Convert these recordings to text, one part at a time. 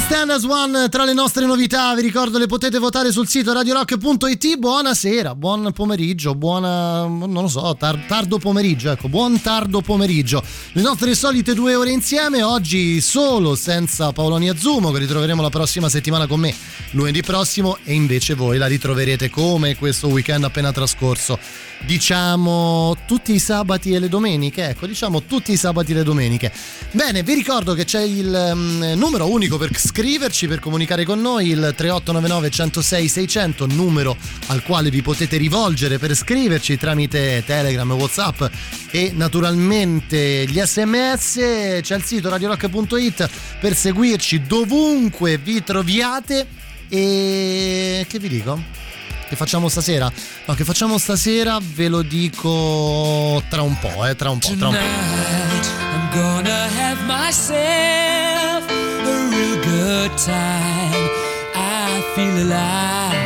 Stand as One tra le nostre novità, vi ricordo le potete votare sul sito radiorock.it. Buonasera, buon pomeriggio, buona non lo so, tar- tardo pomeriggio, ecco, buon tardo pomeriggio. Le nostre solite due ore insieme, oggi solo senza Paoloni Azumo, che ritroveremo la prossima settimana con me lunedì prossimo e invece voi la ritroverete come questo weekend appena trascorso. Diciamo tutti i sabati e le domeniche, ecco, diciamo tutti i sabati e le domeniche. Bene, vi ricordo che c'è il um, numero unico per scriverci, per comunicare con noi, il 3899 106 600, numero al quale vi potete rivolgere per scriverci tramite Telegram, Whatsapp e naturalmente gli sms. C'è il sito radiorock.it per seguirci dovunque vi troviate. E che vi dico? Che facciamo stasera? No, che facciamo stasera ve lo dico tra un po', eh, tra un po', tra un po'. Gonna have myself a real good time. I feel alive.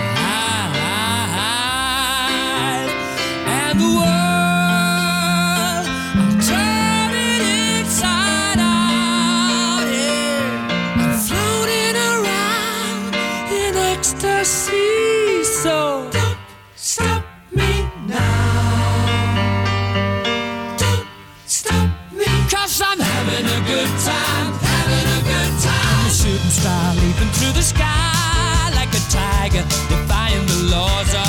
I'm good time, having a good time. A shooting star leaping through the sky like a tiger, defying the laws of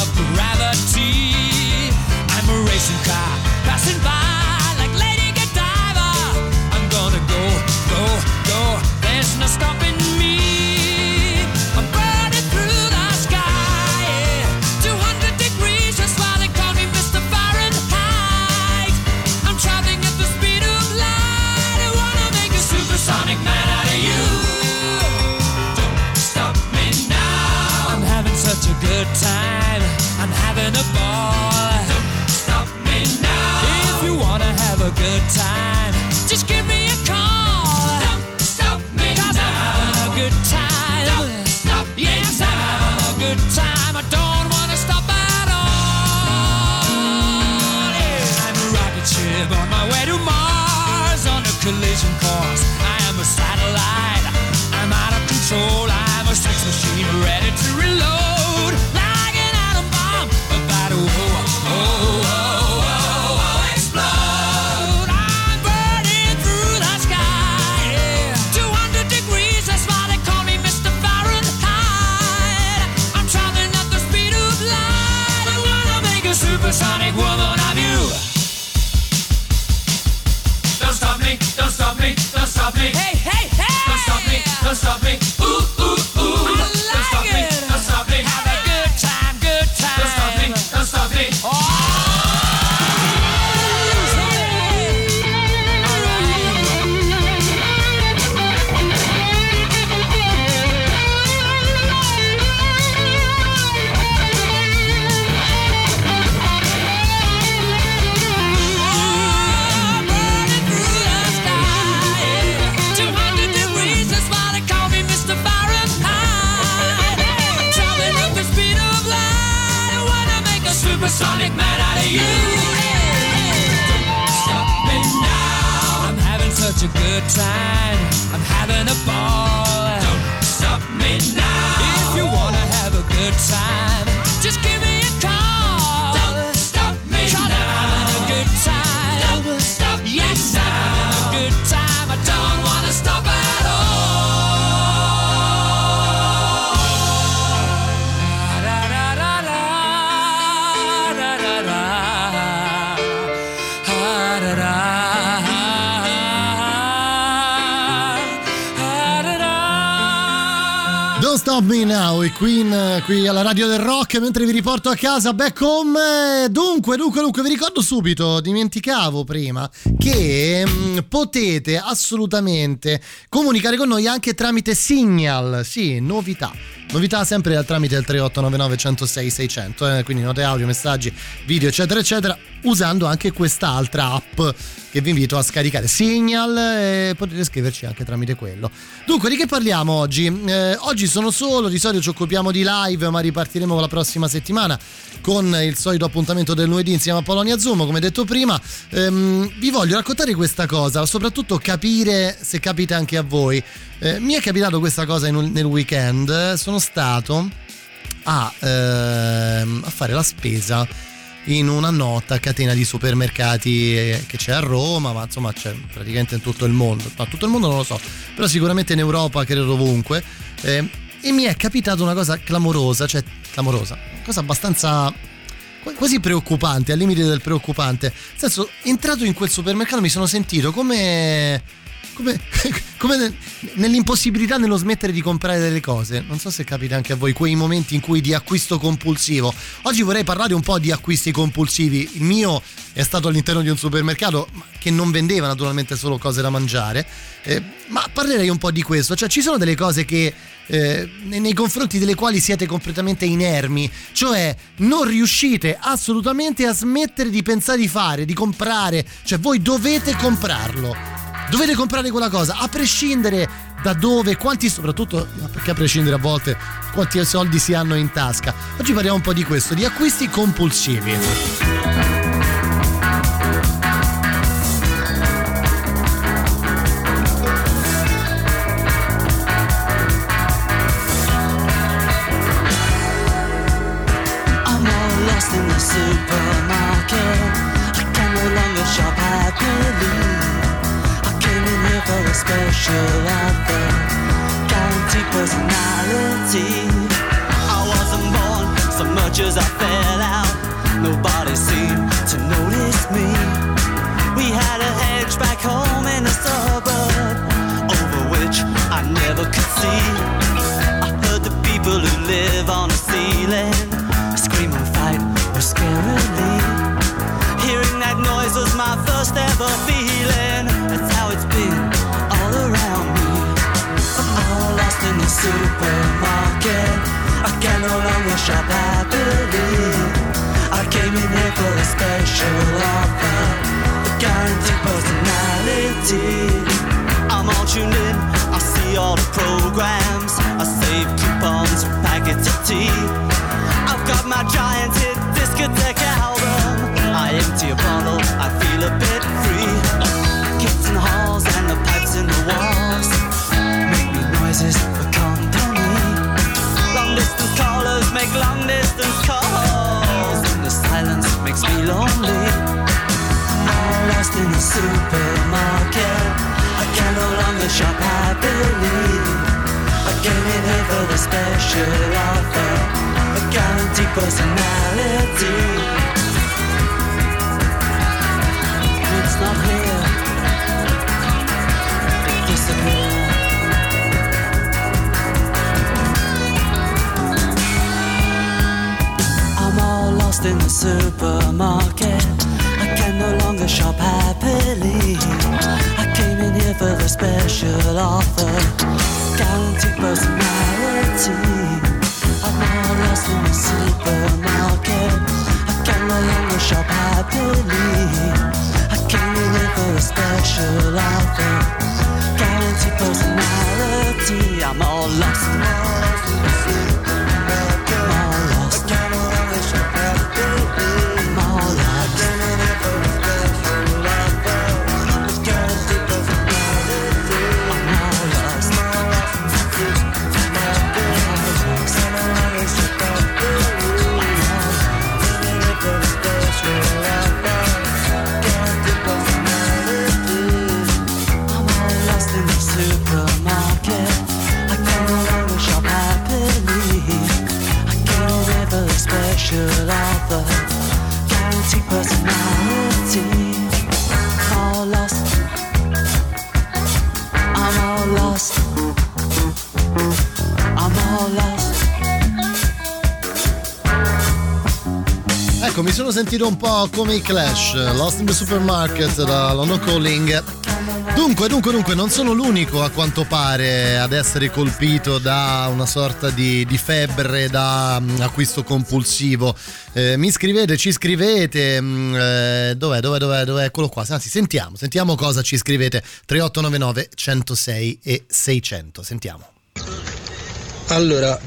good time, supersonic woman of you. Don't stop me, don't stop me, don't stop me. Hey, hey, hey! Don't stop me, don't stop me. Me Now, i Queen eh, qui alla radio del rock mentre vi riporto a casa back home. Dunque, dunque, dunque, vi ricordo subito, dimenticavo prima, che mm, potete assolutamente comunicare con noi anche tramite Signal, sì, novità. Novità sempre tramite il 3899 106 600, eh, quindi note audio, messaggi, video, eccetera, eccetera usando anche quest'altra app che vi invito a scaricare Signal e potete scriverci anche tramite quello. Dunque, di che parliamo oggi? Eh, oggi sono solo, di solito ci occupiamo di live, ma ripartiremo la prossima settimana con il solito appuntamento del lunedì insieme a Polonia Zoom, come detto prima. Ehm, vi voglio raccontare questa cosa, soprattutto capire se capita anche a voi. Eh, mi è capitato questa cosa in, nel weekend, sono stato a, ehm, a fare la spesa in una nota catena di supermercati eh, che c'è a Roma, ma insomma c'è praticamente in tutto il mondo. No, tutto il mondo non lo so, però sicuramente in Europa, credo ovunque. Eh, e mi è capitata una cosa clamorosa, cioè clamorosa, una cosa abbastanza quasi preoccupante, al limite del preoccupante. Nel senso, entrato in quel supermercato mi sono sentito come come, come, nell'impossibilità nello smettere di comprare delle cose. Non so se capita anche a voi quei momenti in cui di acquisto compulsivo. Oggi vorrei parlare un po' di acquisti compulsivi. Il mio è stato all'interno di un supermercato che non vendeva naturalmente solo cose da mangiare, eh, ma parlerei un po' di questo. Cioè ci sono delle cose che eh, nei confronti delle quali siete completamente inermi, cioè non riuscite assolutamente a smettere di pensare di fare, di comprare, cioè voi dovete comprarlo dovete comprare quella cosa, a prescindere da dove, quanti, soprattutto perché a prescindere a volte quanti soldi si hanno in tasca. Oggi parliamo un po' di questo, di acquisti compulsivi. Packets. I've got my giant hit discotheque album. I empty a bottle, I feel a bit free in the halls and the pipes in the walls make me noises for company. Long distance callers make long distance calls, and the silence makes me lonely. I'm lost in the supermarket. I can no longer shop happily. I came in here for the special offer, a guaranteed personality. It's not here. I'm all lost in the supermarket. I can no longer shop happily. I came in here for the special offer, guaranteed personality. I'm all lost in the supermarket. I can no longer shop happily. I in here for a special offer guaranteed personality. I'm all lost. Sentito un po' come i Clash, Lost in the Supermarket da London Calling. Dunque, dunque, dunque, non sono l'unico a quanto pare ad essere colpito da una sorta di, di febbre da um, acquisto compulsivo. Eh, mi scrivete, ci scrivete. Mm, eh, dov'è, dov'è, dov'è, dov'è? Eccolo qua. Anzi, sentiamo, sentiamo cosa ci scrivete. 3899 106 e 600. Sentiamo. Allora,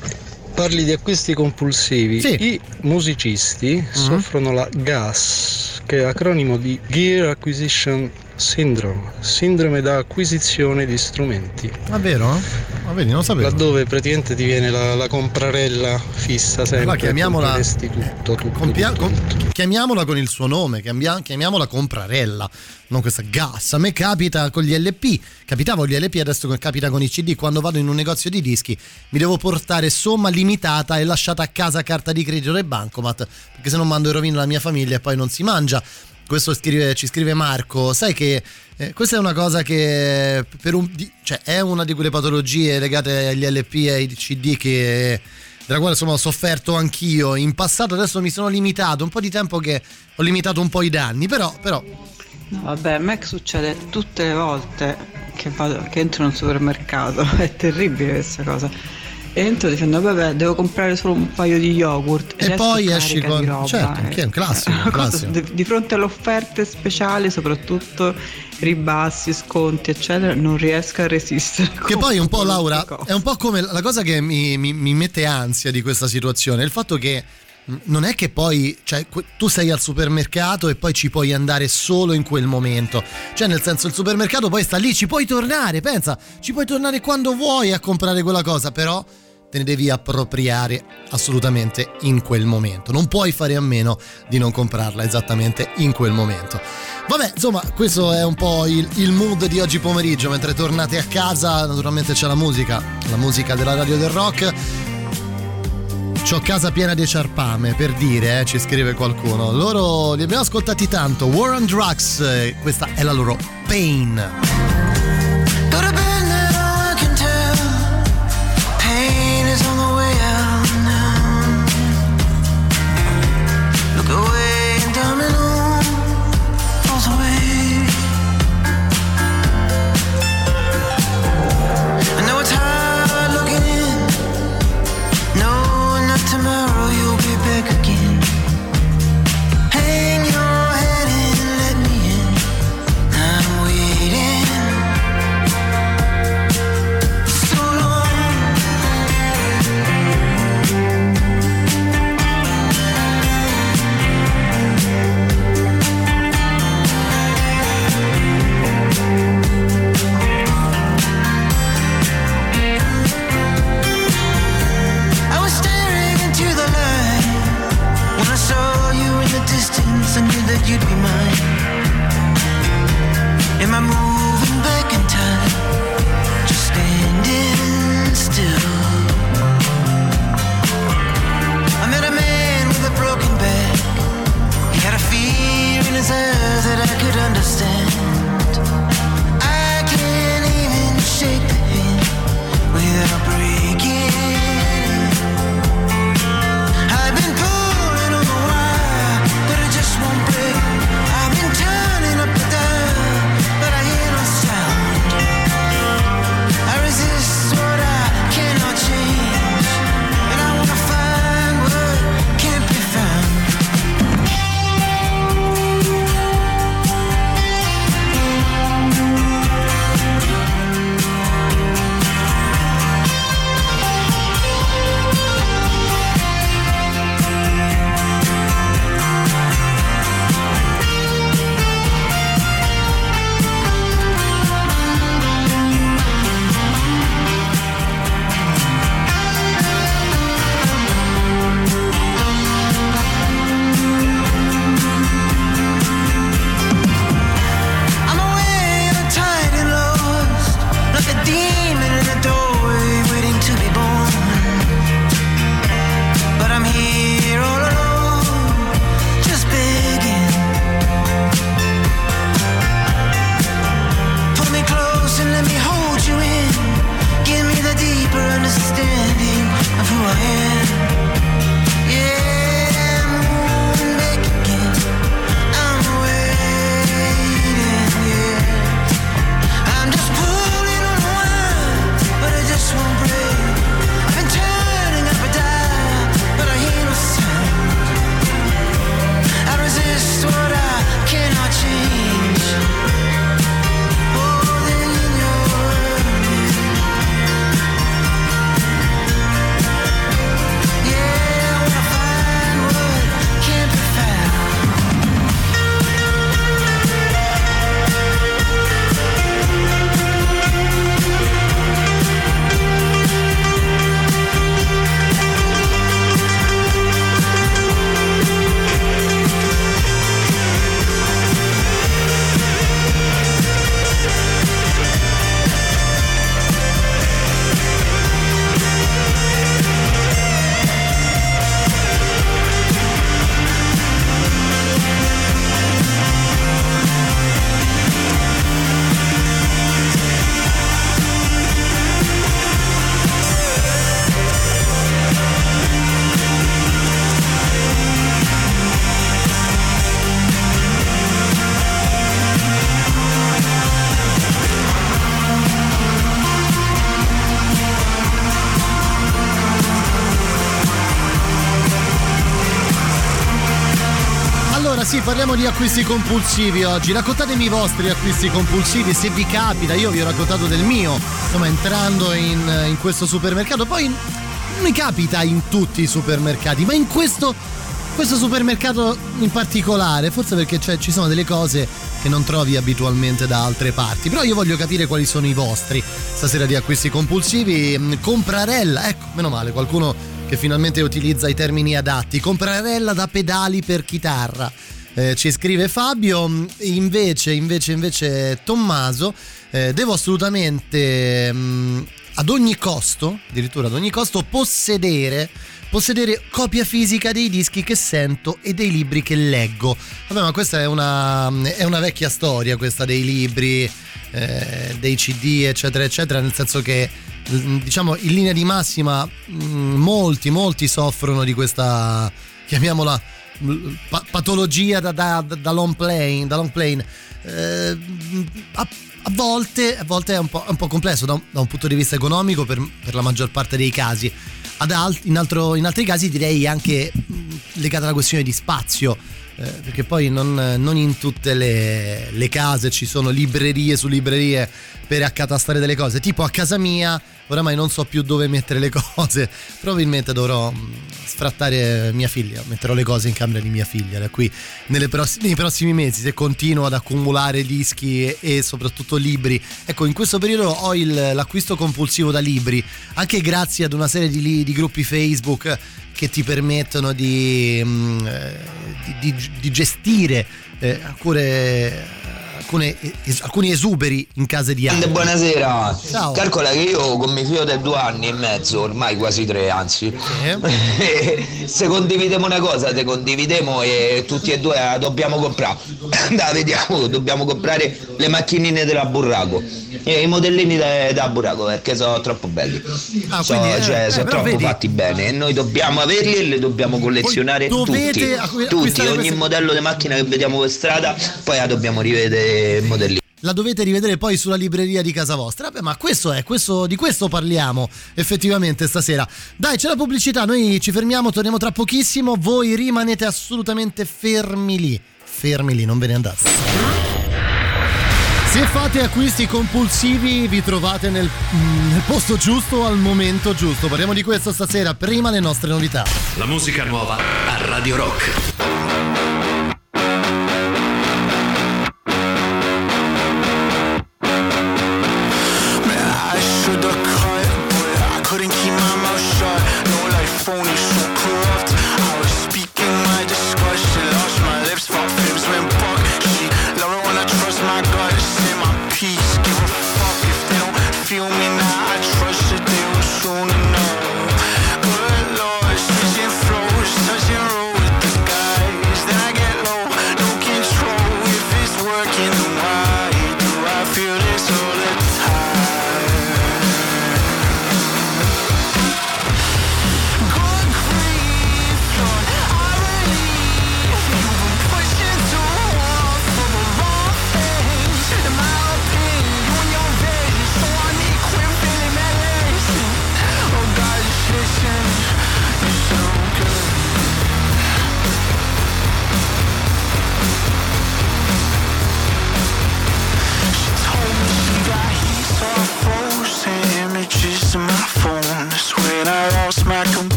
parli di acquisti compulsivi. Sì. I musicisti Mhm. soffrono la GAS, che è acronimo di Gear Acquisition Syndrome, sindrome da acquisizione di strumenti. Ma vero? Ma vedi, non sapevo. Laddove praticamente ti viene la, la comprarella fissa sempre. Allora, chiamiamola- tutto, tutto, Compia- tutto, com- chiamiamola con il suo nome, cambia- chiamiamola comprarella, non questa gas. A me capita con gli LP, capitava con gli LP, adesso capita con i CD. Quando vado in un negozio di dischi mi devo portare somma limitata e lasciata a casa carta di credito e bancomat, perché se non mando in rovina la mia famiglia e poi non si mangia. Questo scrive- ci scrive Marco, sai che eh, questa è una cosa che un, cioè, è una di quelle patologie legate agli LP e ai CD che della quale insomma ho sofferto anch'io in passato adesso mi sono limitato un po' di tempo che ho limitato un po' i danni però, però No, vabbè, a me succede tutte le volte che, vado, che entro in un supermercato, è terribile questa cosa. Entro dicendo vabbè devo comprare solo un paio di yogurt E esco poi esci con- di roba, certo, eh. che è un classico, un cosa- classico. di, fronte alle offerte speciali soprattutto ribassi, sconti eccetera non riesco a resistere che poi un po' Laura è un po' come la cosa che mi, mi- mi mette ansia di questa situazione il fatto che non è che poi cioè, tu sei al supermercato e poi ci puoi andare solo in quel momento cioè nel senso il supermercato poi sta lì ci puoi tornare pensa ci puoi tornare quando vuoi a comprare quella cosa però te ne devi appropriare assolutamente in quel momento. Non puoi fare a meno di non comprarla esattamente in quel momento. Vabbè, insomma, questo è un po' il, il mood di oggi pomeriggio. Mentre tornate a casa, naturalmente c'è la musica, la musica della radio del rock. C'ho casa piena di ciarpame, per dire, eh, ci scrive qualcuno. Loro li abbiamo ascoltati tanto. War on Drugs, eh, questa è la loro Pain. Parliamo di acquisti compulsivi oggi. Raccontatemi i vostri acquisti compulsivi, se vi capita. Io vi ho raccontato del mio, insomma, entrando in, in questo supermercato. Poi non mi capita in tutti i supermercati, ma in questo, questo supermercato in particolare, forse perché ci sono delle cose che non trovi abitualmente da altre parti. Però io voglio capire quali sono i vostri stasera di acquisti compulsivi. Comprarella, ecco, meno male, qualcuno che finalmente utilizza i termini adatti. Comprarella da pedali per chitarra. Eh, ci scrive Fabio, invece, invece, invece Tommaso, eh, devo assolutamente mh, mm, ad ogni costo, addirittura ad ogni costo, possedere, possedere copia fisica dei dischi che sento e dei libri che leggo. Vabbè, ma questa è una, è una vecchia storia, questa dei libri, eh, dei CD, eccetera, eccetera, nel senso che Mm, diciamo in linea di massima mm, molti molti soffrono di questa chiamiamola mm, patologia da, da, da, long plane, da long plane. Eh, a, a, volte, a, volte, è un po', un po complesso da un, da un, punto di vista economico per, per, la maggior parte dei casi alt, in, altro, in, altri casi direi anche legata alla questione di spazio eh, perché poi non, non in tutte le, le, case ci sono librerie su librerie per accatastare delle cose tipo a casa mia oramai non so più dove mettere le cose. Probabilmente dovrò mm, sfrattare mia figlia, metterò le cose in camera di mia figlia da qui pross- nei prossimi mesi se continuo ad accumulare dischi e, e, soprattutto libri. Ecco, in questo periodo ho il, l'acquisto compulsivo da libri, anche grazie ad una serie di, di gruppi Facebook che ti permettono di, mm, eh, di, di, di gestire eh, alcune alcune, es, alcuni esuberi in casa di altri. Buonasera, Ciao. calcola che io con mio figlio di due anni e mezzo, ormai quasi tre anzi, eh. se condividiamo una cosa, se condividiamo e tutti e due la dobbiamo comprare. da, vediamo, dobbiamo comprare le macchinine della Burraco e i modellini da, da Burraco perché sono troppo belli. Ah, so, quindi, cioè, eh, sono troppo vedi. fatti bene e noi dobbiamo averli e le dobbiamo collezionare tutti. tutti, ogni modello di macchina che vediamo per strada, poi la dobbiamo rivedere modelli la dovete rivedere poi sulla libreria di casa vostra. Beh, ma questo è, questo, di questo parliamo effettivamente stasera. Dai, c'è la pubblicità, noi ci fermiamo, torniamo tra pochissimo. Voi rimanete assolutamente fermi lì. Fermi lì, non ve ne andate. Se fate acquisti compulsivi vi trovate nel, nel, posto giusto al momento giusto. Parliamo di questo stasera, prima le nostre novità. La musica nuova a Radio Rock.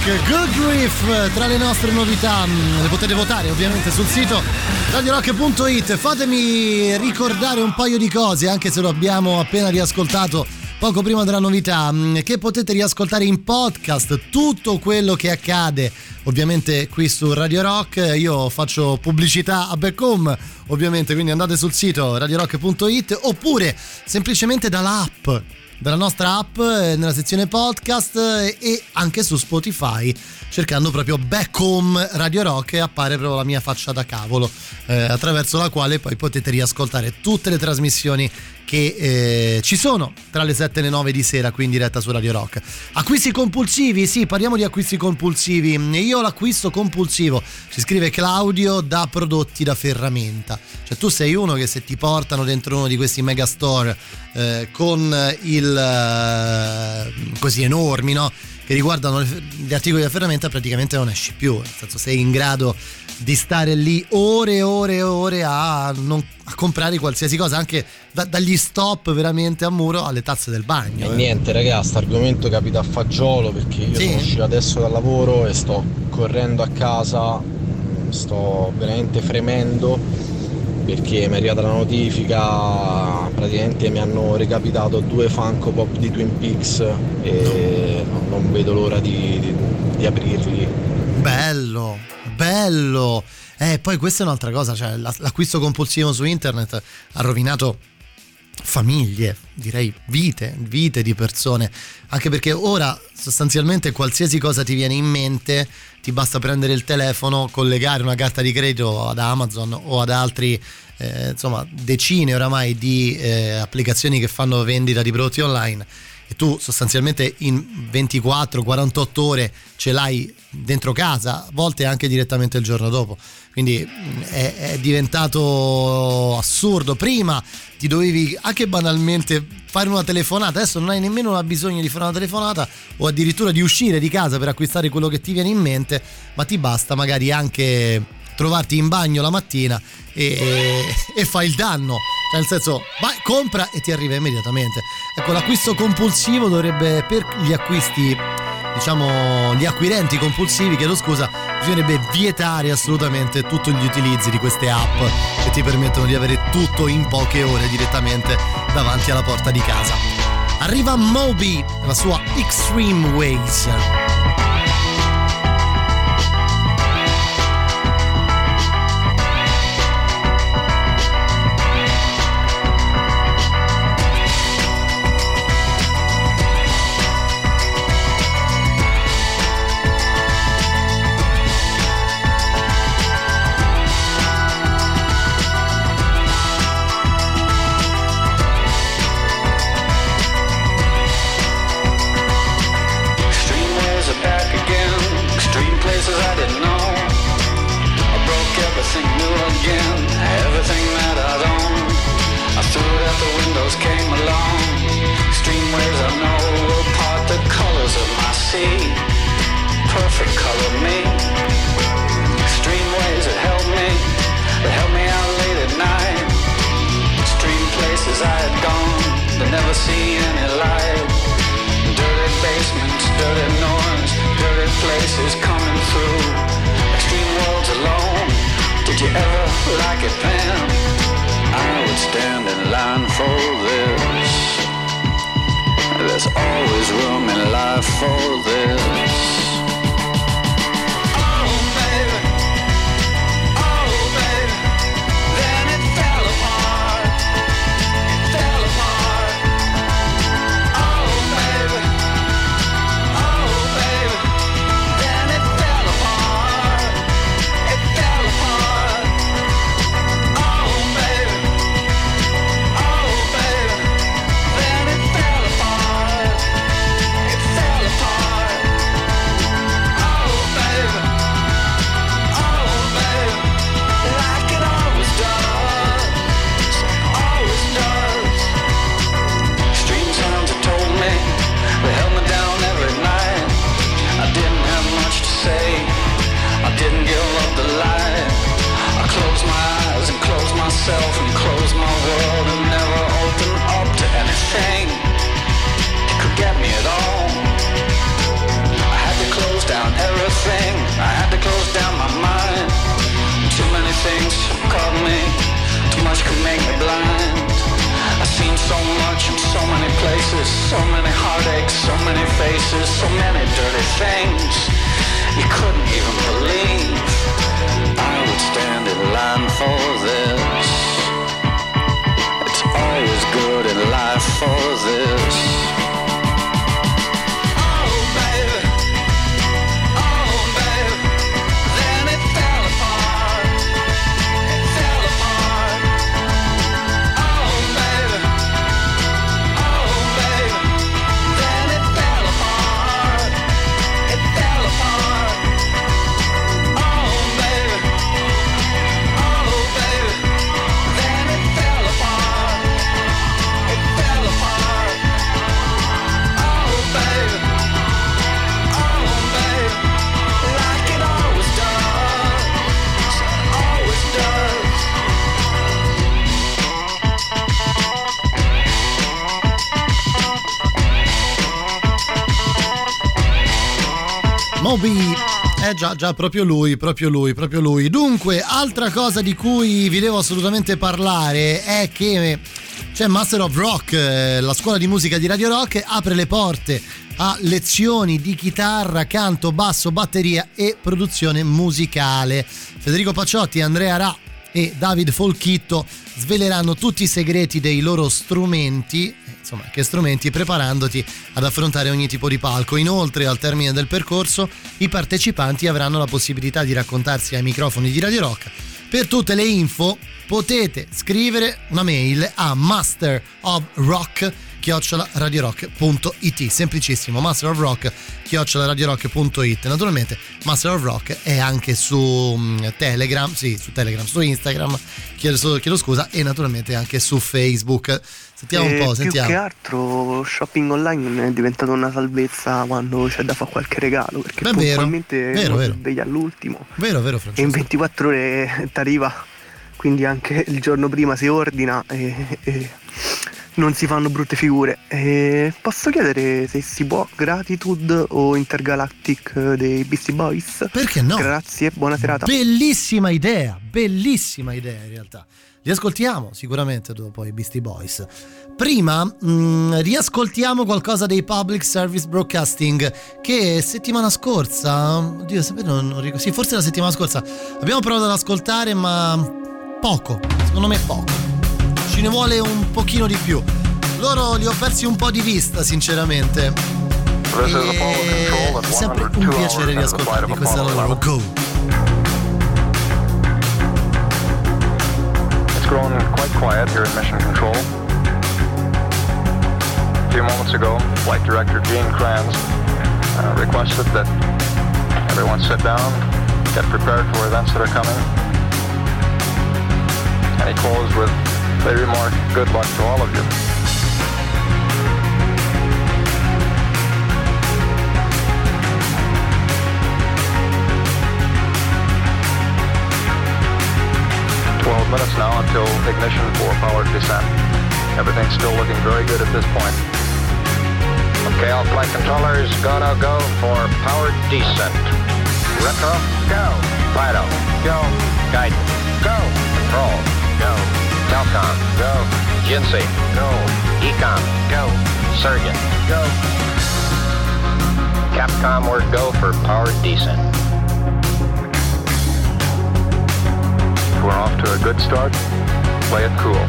Patrick, Good Grief tra le nostre novità. Le potete votare ovviamente sul sito radiorock.it. Fatemi ricordare un paio di cose, anche se lo abbiamo appena riascoltato poco prima della novità, che potete riascoltare in podcast tutto quello che accade ovviamente qui su Radio Rock. Io faccio pubblicità a back home, ovviamente, quindi andate sul sito radiorock.it oppure semplicemente dall'app dalla nostra app eh, nella sezione podcast eh, e anche su Spotify cercando proprio Back Home Radio Rock appare proprio la mia faccia da cavolo eh, attraverso la quale poi potete riascoltare tutte le trasmissioni che eh, ci sono tra le 7 e le 9 di sera qui in diretta su Radio Rock. Acquisti compulsivi, sì, parliamo di acquisti compulsivi. Io l'acquisto compulsivo, ci scrive Claudio, da prodotti da ferramenta. Cioè tu sei uno che se ti portano dentro uno di questi megastore eh, con il eh, così enormi, no? Che riguardano gli articoli da ferramenta praticamente non esci più, nel senso sei in grado di stare lì ore e ore e ore a, non, a comprare qualsiasi cosa, anche da, dagli stop veramente a muro alle tazze del bagno. E eh. niente ragazzi, argomento capita a fagiolo perché io sì. sono uscito adesso dal lavoro e sto correndo a casa, sto veramente fremendo perché mi è arrivata la notifica, praticamente mi hanno recapitato due Funko Pop di Twin Peaks e no. non vedo l'ora di, di, di aprirli. Bello, bello. Eh, poi questa è un'altra cosa, cioè l'acquisto compulsivo su internet ha rovinato famiglie, direi vite, vite di persone, anche perché ora sostanzialmente qualsiasi cosa ti viene in mente ti basta prendere il telefono, collegare una carta di credito ad Amazon o ad altri eh, insomma decine oramai di eh, applicazioni che fanno vendita di prodotti online e tu sostanzialmente in 24-48 ore ce l'hai dentro casa, a volte anche direttamente il giorno dopo. Quindi mm, è, è diventato assurdo. Prima ti dovevi anche banalmente fare una telefonata, adesso non hai nemmeno bisogno di fare una telefonata o addirittura di uscire di casa per acquistare quello che ti viene in mente, ma ti basta magari anche trovarti in bagno la mattina e, e, e fai il danno. Cioè, nel senso, vai, compra e ti arriva immediatamente. Ecco, l'acquisto compulsivo dovrebbe per gli acquisti diciamo gli acquirenti compulsivi chiedo scusa bisognerebbe vietare assolutamente tutti gli utilizzi di queste app che ti permettono di avere tutto in poche ore direttamente davanti alla porta di casa arriva Moby la sua Extreme Ways see perfect color me. Extreme ways that help me, that help me out late at night. Extreme places I had gone, but never seen any light. Dirty basements, dirty norms, dirty places coming through. Extreme worlds alone. Did you ever like it, Pam? I would stand in line for this. There's always room in life for this. Places, so many heartaches, so many faces, so many dirty things you couldn't even believe. I would stand in line for this. It's always good in life for this. Moby. Eh già, già, proprio lui, proprio lui, proprio lui. Dunque, altra cosa di cui vi devo assolutamente parlare è che c'è Master of Rock, eh, la scuola di musica di Radio Rock, apre le porte a lezioni di chitarra, canto, basso, batteria e produzione musicale. Federico Pacciotti, Andrea Ra e David Folchitto sveleranno tutti i segreti dei loro strumenti insomma, che strumenti preparandoti ad affrontare ogni tipo di palco. Inoltre, al termine del percorso, i partecipanti avranno la possibilità di raccontarsi ai microfoni di Radio Rock. Per tutte le info potete scrivere una mail a Master chiocciolaradiorock.it semplicissimo Master of Rock chiocciolaradiorock.it naturalmente Master of Rock è anche su mm, Telegram sì su Telegram su Instagram chiedo, chiedo scusa e naturalmente anche su Facebook Sentiamo un po', sentiamo. Più che altro shopping online è diventato una salvezza quando c'è da fare qualche regalo, perché Beh, puntualmente vero, vero. sveglia all'ultimo. Vero, vero, Francesco. E in 24 ore ti arriva, quindi anche il giorno prima si ordina e, e non si fanno brutte figure. E posso chiedere se si può Gratitude o Intergalactic dei Beastie Boys? Perché no? Grazie, buona serata. Bellissima idea, bellissima idea in realtà. Li ascoltiamo sicuramente dopo i Beastie Boys. Prima mh, mm, riascoltiamo qualcosa dei Public Service Broadcasting che settimana scorsa, oddio, non, non ricordo, sì, forse la settimana scorsa abbiamo provato ad ascoltare ma poco, secondo me poco. Ci ne vuole un pochino di più. Loro li ho persi un po' di vista, sinceramente. E è sempre un piacere riascoltarli, questa è la loro Go. Grown quite quiet here at Mission Control. A few moments ago, Flight Director Gene Kranz uh, requested that everyone sit down, get prepared for events that are coming. And he closed with the remark, good luck to all of you. 12 minutes now until ignition for powered descent. Everything's still looking very good at this point. Okay, all flight controllers, gonna go for powered descent. Retro, go. Fido, go. Guidance, go. Control, go. Telcom, go. Jinsei, go. Ecom, go. Surgeon, go. Capcom, we're go for powered descent. We're off to a good start. Play it cool.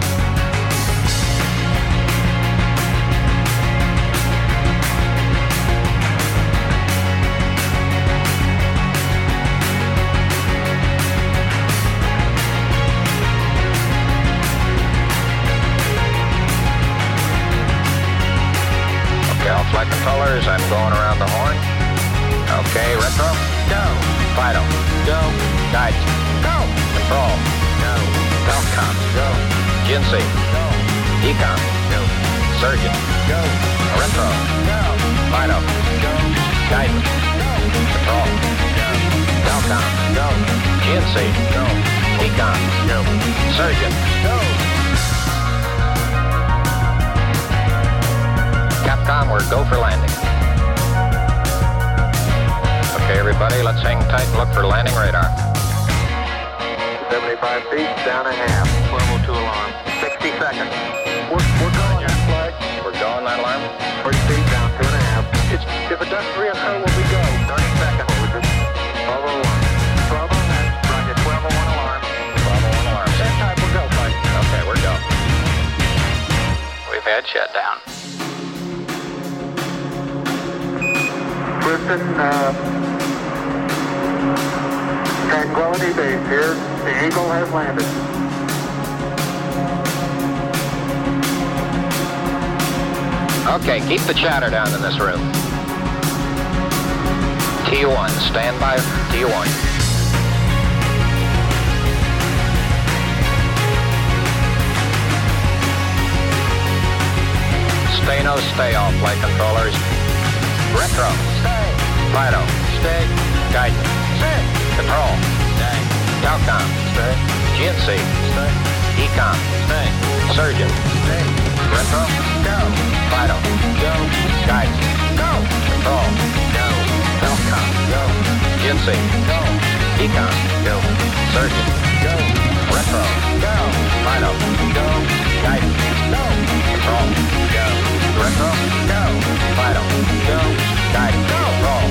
Flight controllers, I'm going around the horn. Okay, retro, go. Fido, go. Guide, Control. Go. Telcom. Go. Jinsei. Go. Econ. Go. Surgeon. Go. Retro. Go. Fido. Go. Guidance. Go. Control. Go. Telcom. Go. Jinsei. Go. Econ. Go. Surgeon. Go. Capcom, we're go for landing. Okay, everybody, let's hang tight and look for landing radar. 75 feet, down a half. 1202 alarm. 60 seconds. We're, we're going. Flag. We're Go on that alarm. First speed down, two and a half. It's, if it does reoccur, will we go? 30 seconds. 1201. 1201. Roger, 1201 alarm. 1201 alarm. That time we'll go, Mike. Okay, we're go. We've had shutdown. Listen, uh, Tranquility Base here. The Eagle has landed. Okay, keep the chatter down in this room. T1, stand by. T1. Stay no stay all flight controllers. Retro. Stay. Fido. Stay. Guidance. Control. Stay. Telcom. Stay. GNC. Stay. Ecom. Stay. Surgeon. Stay. Retro. Go. Fido. Go. Guidance. Go. Control. Go. Telcom. Go. GNC. Go. Ecom. Go. Surgeon. Go. Retro. Go. Fido. Go. Guidance. Go. Control. Go. Retro. Go. Fido. Go. Guidance. Go. Control.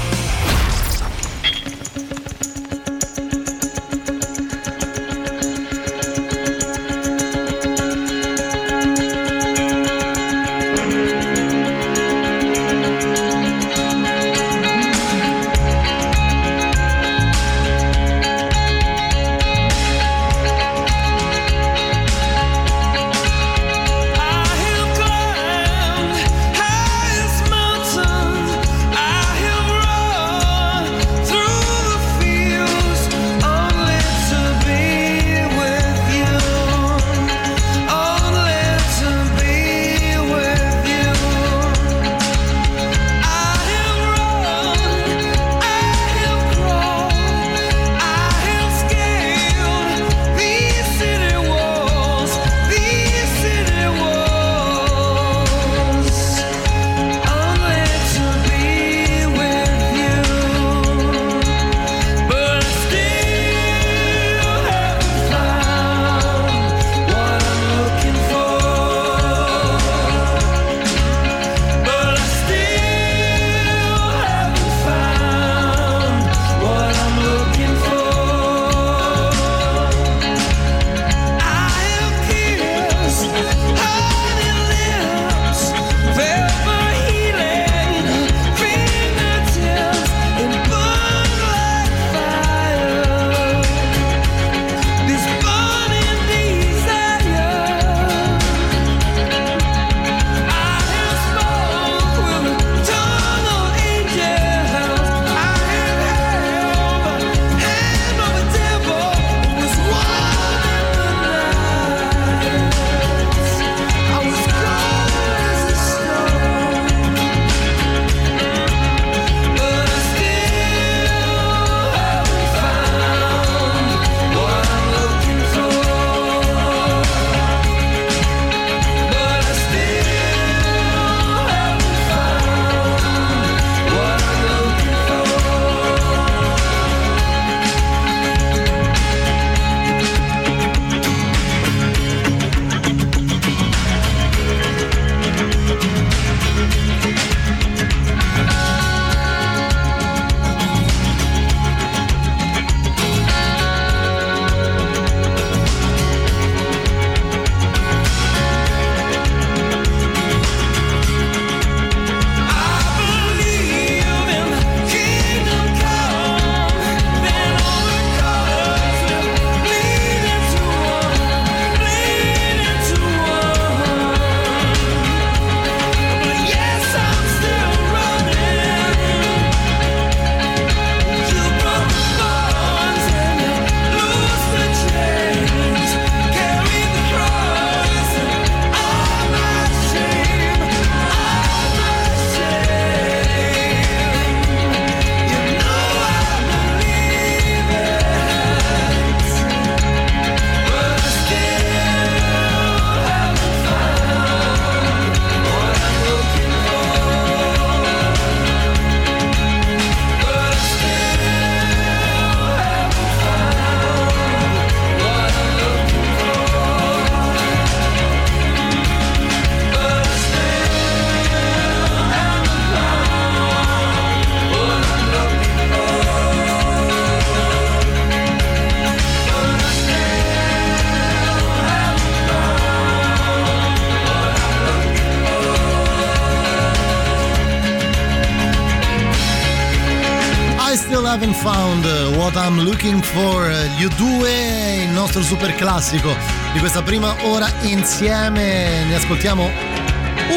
Haven't found what I'm looking for. Gli U2, il nostro super classico di questa prima ora insieme. Ne ascoltiamo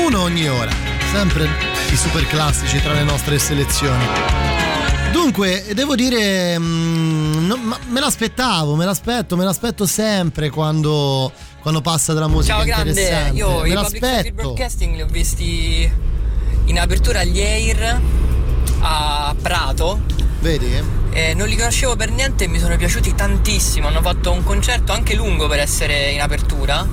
uno ogni ora. Sempre i super classici tra le nostre selezioni. Dunque, devo dire, mm, no, me l'aspettavo, me l'aspetto, me l'aspetto sempre quando, quando passa della musica Ciao grande, io me i l'aspetto. broadcasting li ho visti in apertura agli Air a Prato. Vedi? E non li conoscevo per niente e mi sono piaciuti tantissimo. Hanno fatto un concerto anche lungo per essere in apertura.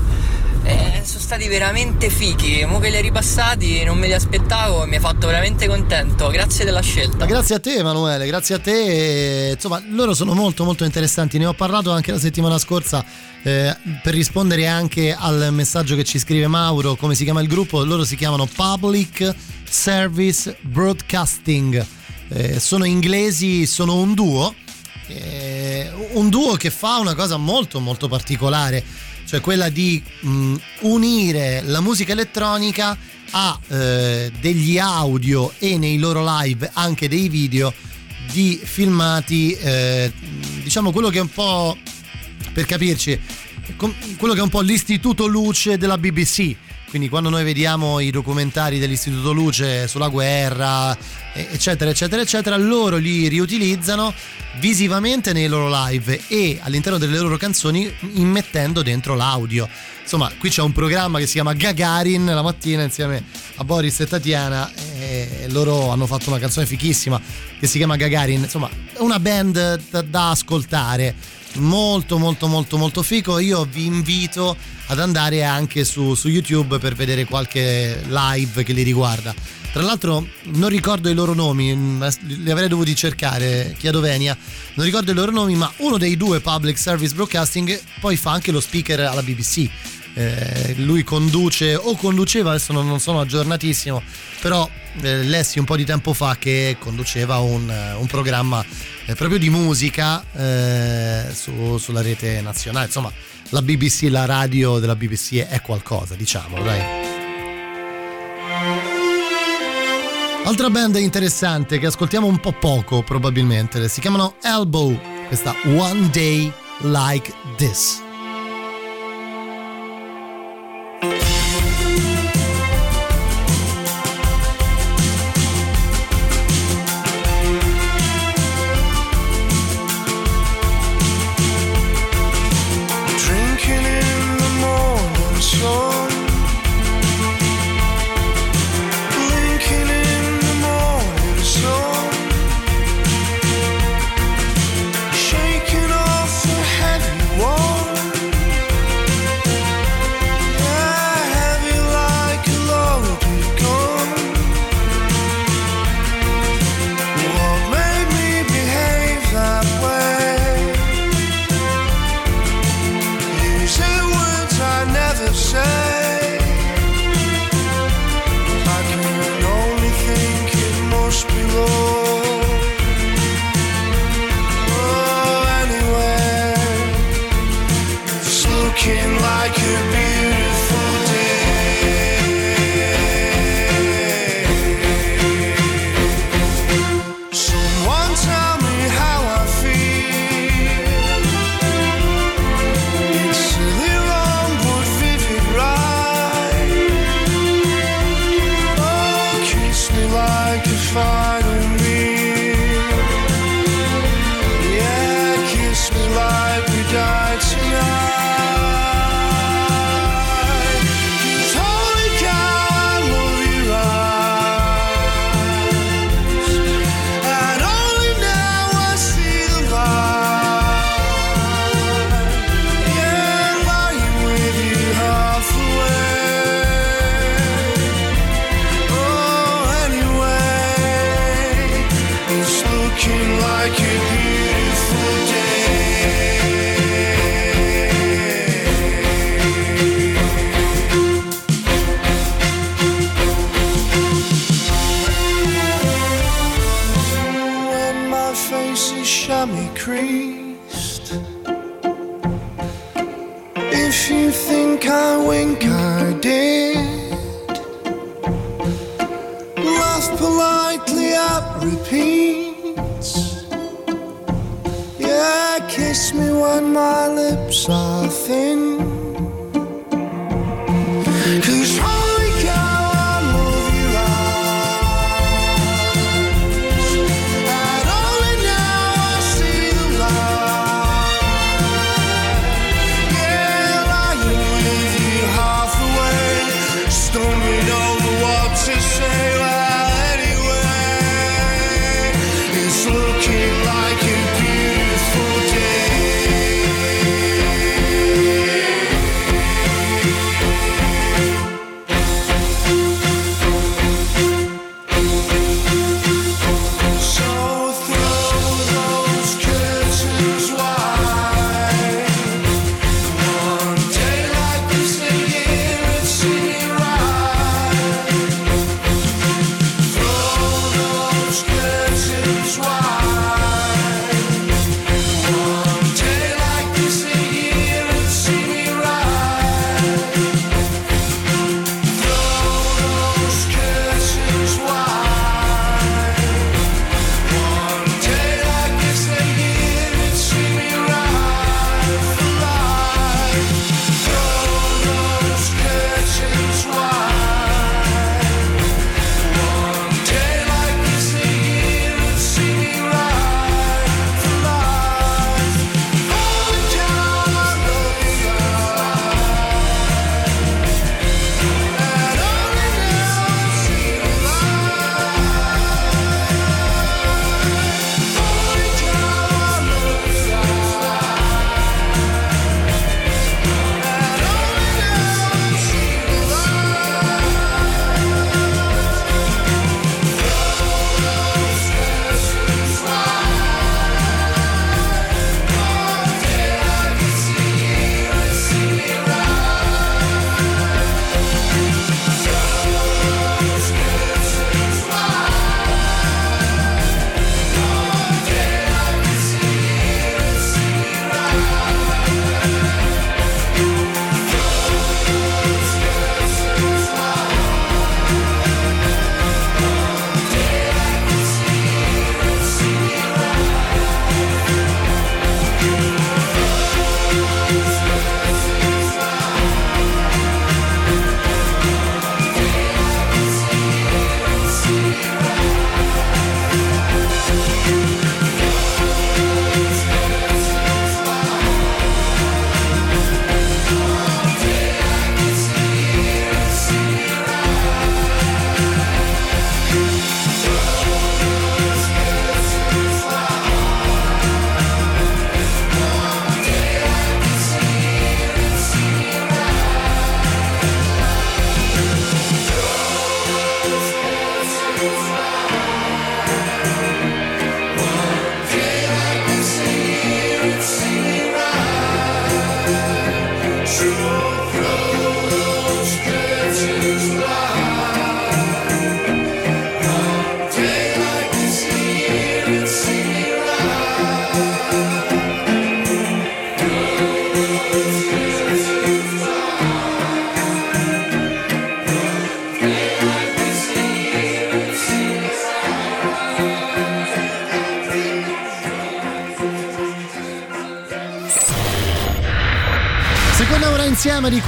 E sono stati veramente fichi. Mo che li hai ripassati non me li aspettavo e mi ha fatto veramente contento. Grazie della scelta. Grazie a te Emanuele, grazie a te. Insomma, loro sono molto molto interessanti. Ne ho parlato anche la settimana scorsa eh, per rispondere anche al messaggio che ci scrive Mauro, come si chiama il gruppo? Loro si chiamano Public Service Broadcasting. Eh, sono inglesi, sono un duo. eh, un duo che fa una cosa molto molto particolare, cioè quella di mh, unire la musica elettronica a eh, degli audio e nei loro live anche dei video di filmati, eh, diciamo quello che è un po' per capirci, quello che è un po' l'istituto luce della BBC. Quindi quando noi vediamo i documentari dell'Istituto Luce sulla guerra, eccetera, eccetera, eccetera, loro li riutilizzano visivamente nei loro live e all'interno delle loro canzoni immettendo dentro l'audio. Insomma, qui c'è un programma che si chiama Gagarin la mattina insieme a Boris e Tatiana e loro hanno fatto una canzone fichissima che si chiama Gagarin. Insomma, è una band da, da ascoltare molto molto molto molto fico. Io vi invito ad andare anche su, su youtube per vedere qualche live che li riguarda. Tra l'altro non ricordo i loro nomi mm, li avrei dovuti cercare. Chiedo Venia. Non ricordo i loro nomi ma uno dei due public service broadcasting poi fa anche lo speaker alla BBC eh, lui conduce o conduceva adesso non, non sono aggiornatissimo però eh, lessi un po' di tempo fa che conduceva un, eh, un programma eh, proprio di musica eh, su- sulla rete nazionale. Insomma la BBC la radio della BBC è qualcosa diciamo dai. Altra band interessante che ascoltiamo un po' poco probabilmente si chiamano Elbow questa One Day Like This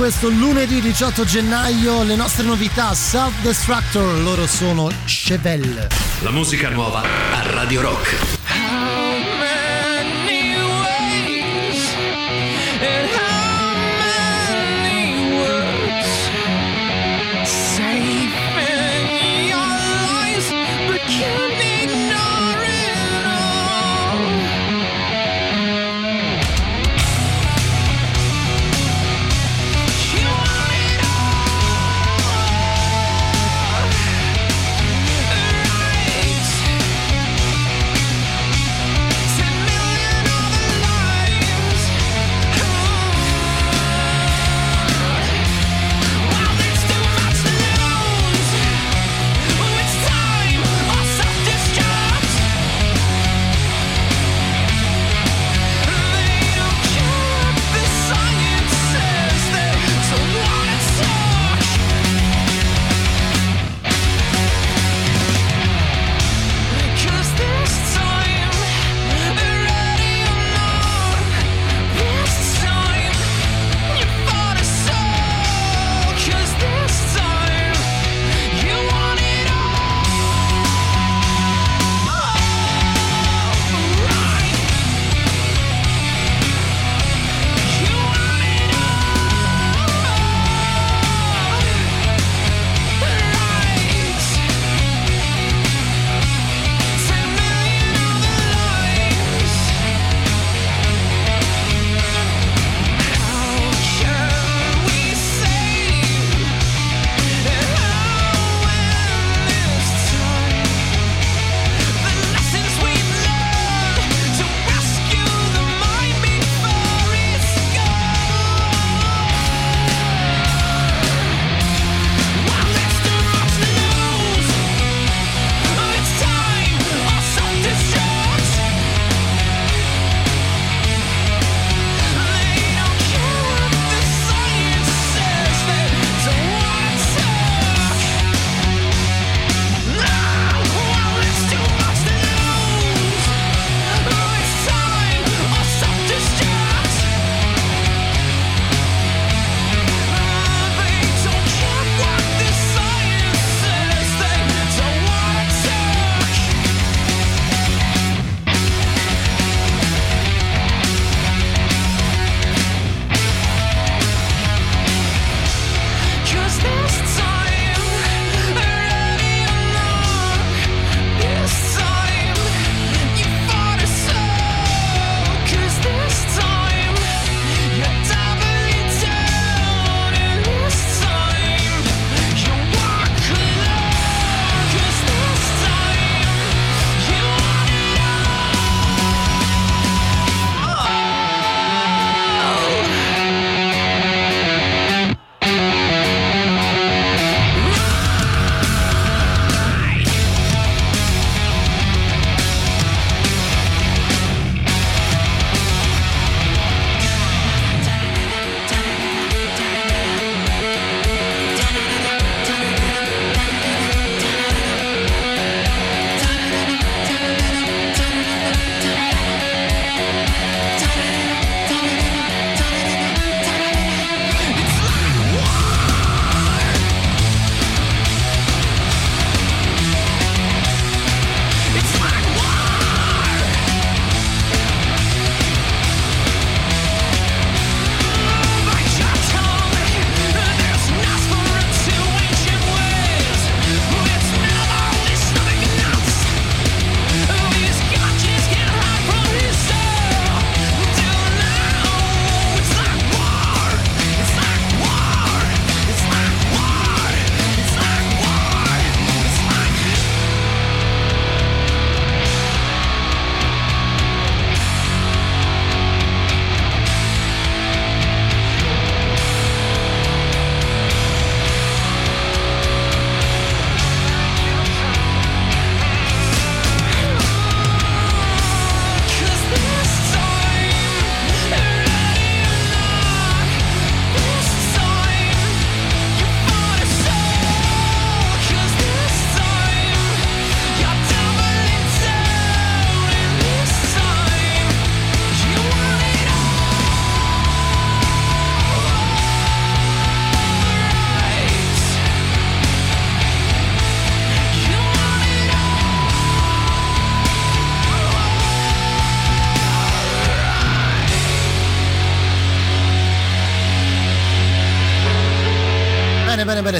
questo lunedì 18 gennaio le nostre novità Self Destructor, loro sono Chevelle. La musica nuova a Radio Rock.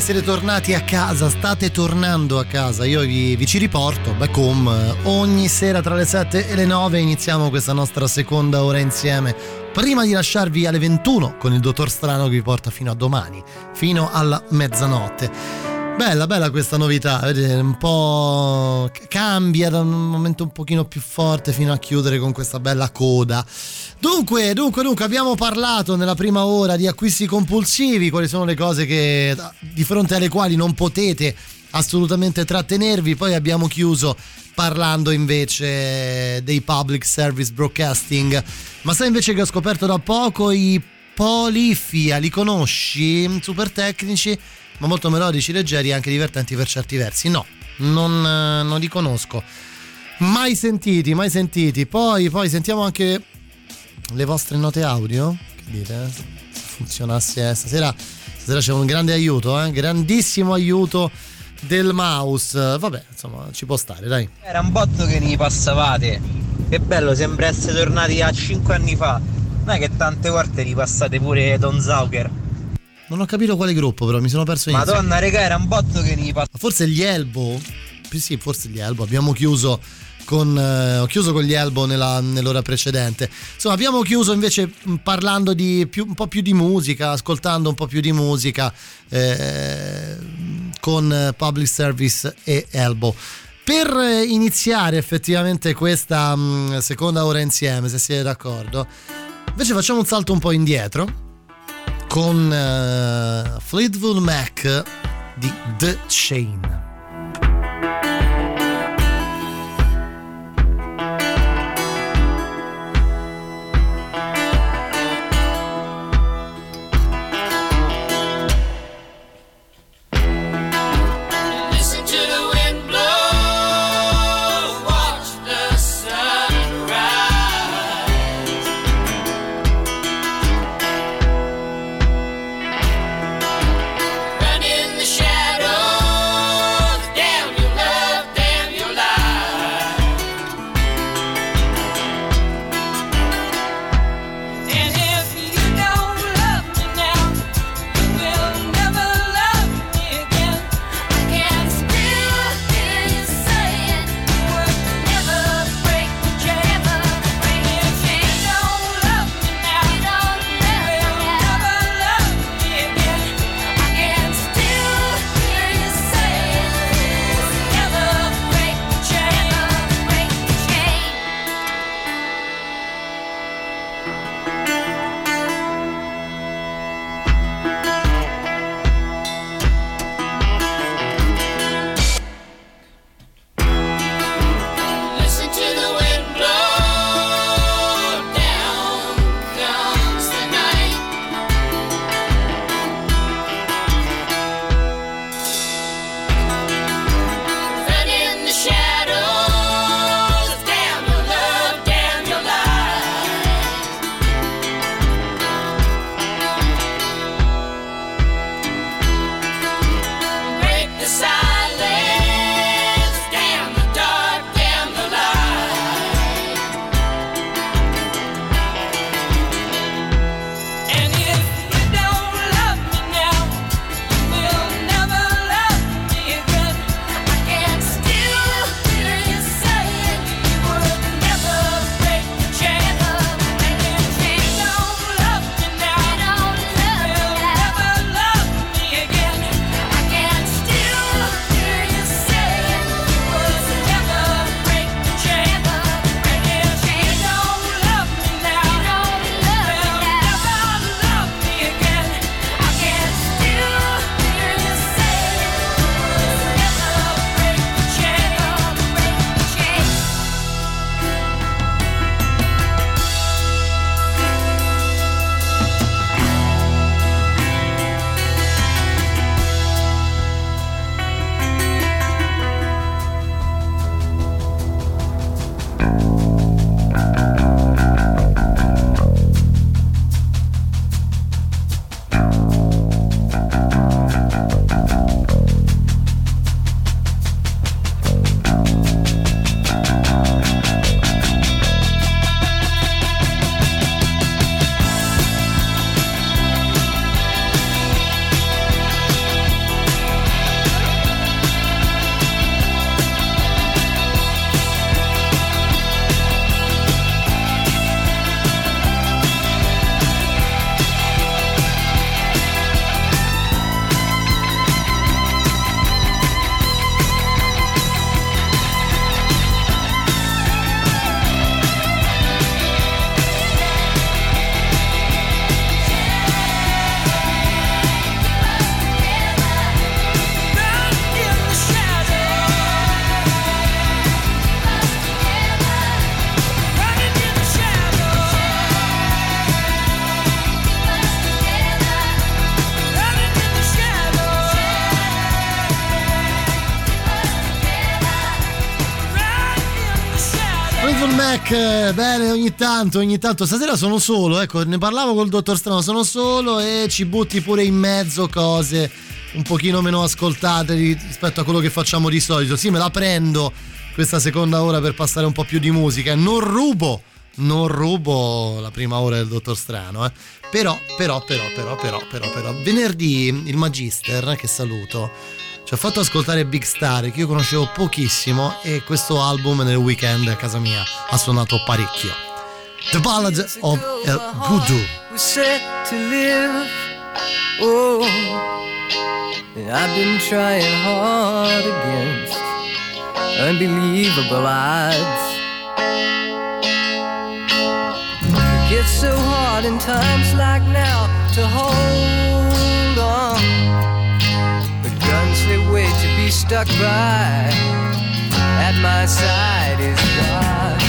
Siete tornati a casa, state tornando a casa, io vi, vi, ci riporto back home ogni sera tra le 7 e le 9 iniziamo questa nostra seconda ora insieme. Prima di lasciarvi alle 21 con il dottor Strano che vi porta fino a domani, fino alla mezzanotte. Bella, bella questa novità, vedete, un po' cambia da un momento un pochino più forte fino a chiudere con questa bella coda. Dunque, dunque, dunque, abbiamo parlato nella prima ora di acquisti compulsivi, quali sono le cose che, di fronte alle quali non potete assolutamente trattenervi, poi abbiamo chiuso parlando invece dei public service broadcasting. Ma sai invece che ho scoperto da poco i Polifia, li conosci? Super tecnici ma molto melodici, leggeri e anche divertenti per certi versi. No, non, eh, non li conosco. Mai sentiti, mai sentiti. Poi, poi sentiamo anche le vostre note audio. Che dite? Se funzionasse stasera, stasera c'è un grande aiuto, eh? grandissimo aiuto del mouse. Vabbè, insomma, ci può stare, dai. Era un botto che ne passavate. Che bello, sembra essere tornati a 5 anni fa. Non è che tante volte ripassate pure Don Zauker. Non ho capito quale gruppo, però mi sono perso in Madonna, regà, era un botto che ne passa. Forse gli Elbow? Sì, forse gli Elbow. Abbiamo chiuso con, eh, ho chiuso con gli Elbow nella, nell'ora precedente. Insomma, abbiamo chiuso invece parlando di più, un po' più di musica, ascoltando un po' più di musica eh, con Public Service e Elbow. Per iniziare effettivamente questa mh, seconda ora insieme, se siete d'accordo, invece facciamo un salto un po' indietro con uh, Fleetwood Mac di The Chain. Ogni tanto, ogni tanto. Stasera sono solo, ecco, ne parlavo col dottor Strano, sono solo e ci butti pure in mezzo cose un pochino meno ascoltate rispetto a quello che facciamo di solito. Sì, me la prendo questa seconda ora per passare un po' più di musica. Non rubo, non rubo la prima ora del dottor Strano, eh. Però, però, però, però, però, però, però, venerdì il Magister, che saluto, ci ha fatto ascoltare Big Star che io conoscevo pochissimo e questo album nel weekend a casa mia ha suonato parecchio. The Ballad of El live. Oh, I've been trying hard against unbelievable odds. It gets so hard in times like now to hold on way to be stuck by. At my side is God.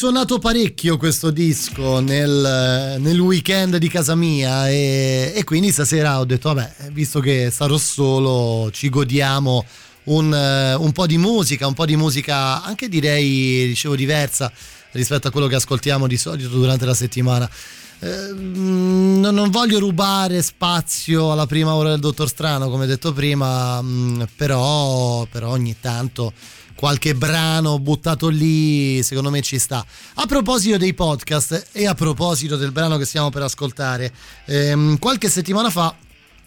Risuonato parecchio questo disco nel, nel weekend di casa mia e, e, quindi stasera ho detto vabbè visto che sarò solo ci godiamo un, un, po' di musica un po' di musica anche direi dicevo diversa rispetto a quello che ascoltiamo di solito durante la settimana. Eh, non, voglio rubare spazio alla prima ora del Dottor Strano, come detto prima, mh, però, però ogni tanto qualche brano buttato lì, secondo me ci sta. A proposito dei podcast e a proposito del brano che stiamo per ascoltare, ehm, qualche settimana fa,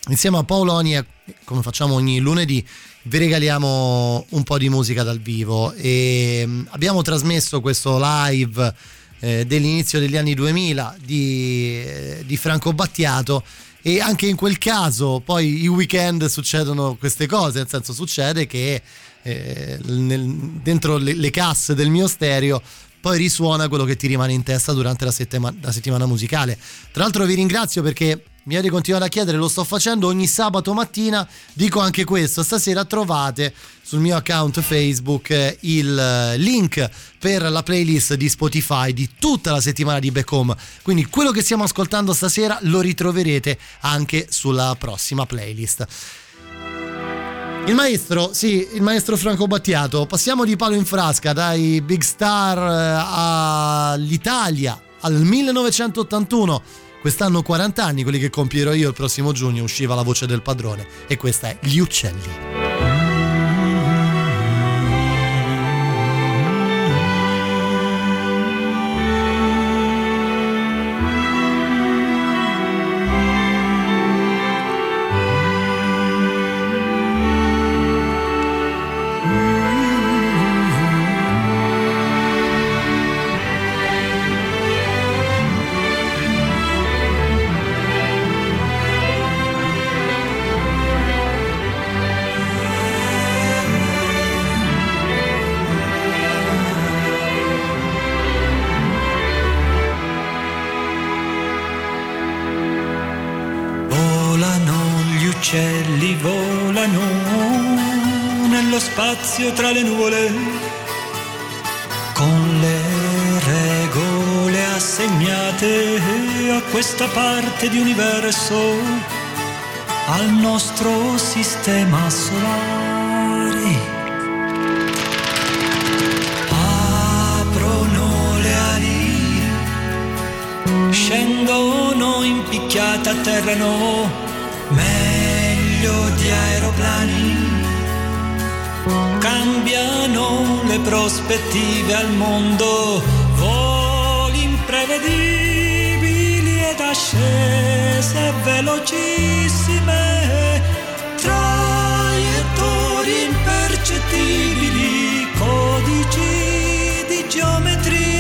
insieme a Paoloni, come facciamo ogni lunedì, vi regaliamo un po' di musica dal vivo e ehm, abbiamo trasmesso questo live eh, dell'inizio degli anni 2000 di, eh, di Franco Battiato e anche in quel caso poi i weekend succedono queste cose, nel senso succede che eh, nel, dentro le, le, casse del mio stereo poi risuona quello che ti rimane in testa durante la, settima, la settimana musicale. Tra l'altro vi ringrazio perché mi avete continuato a chiedere, lo sto facendo ogni sabato mattina, dico anche questo, stasera trovate sul mio account Facebook eh, il eh, link per la playlist di Spotify di tutta la settimana di Back Home, quindi quello che stiamo ascoltando stasera lo ritroverete anche sulla prossima playlist. Il maestro, sì, il maestro Franco Battiato. Passiamo di palo in frasca dai big star eh, all'Italia al 1981. Quest'anno 40 anni, quelli che compierò io il prossimo giugno, usciva la voce del padrone e questa è Gli Uccelli. Questa parte di universo, al nostro sistema solare. Aprono le ali, scendono impicchiate a terra, no, meglio di aeroplani cambiano le prospettive al mondo, voli imprevedibili ascese velocissime, traiettorie impercettibili, codici di geometria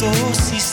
di questo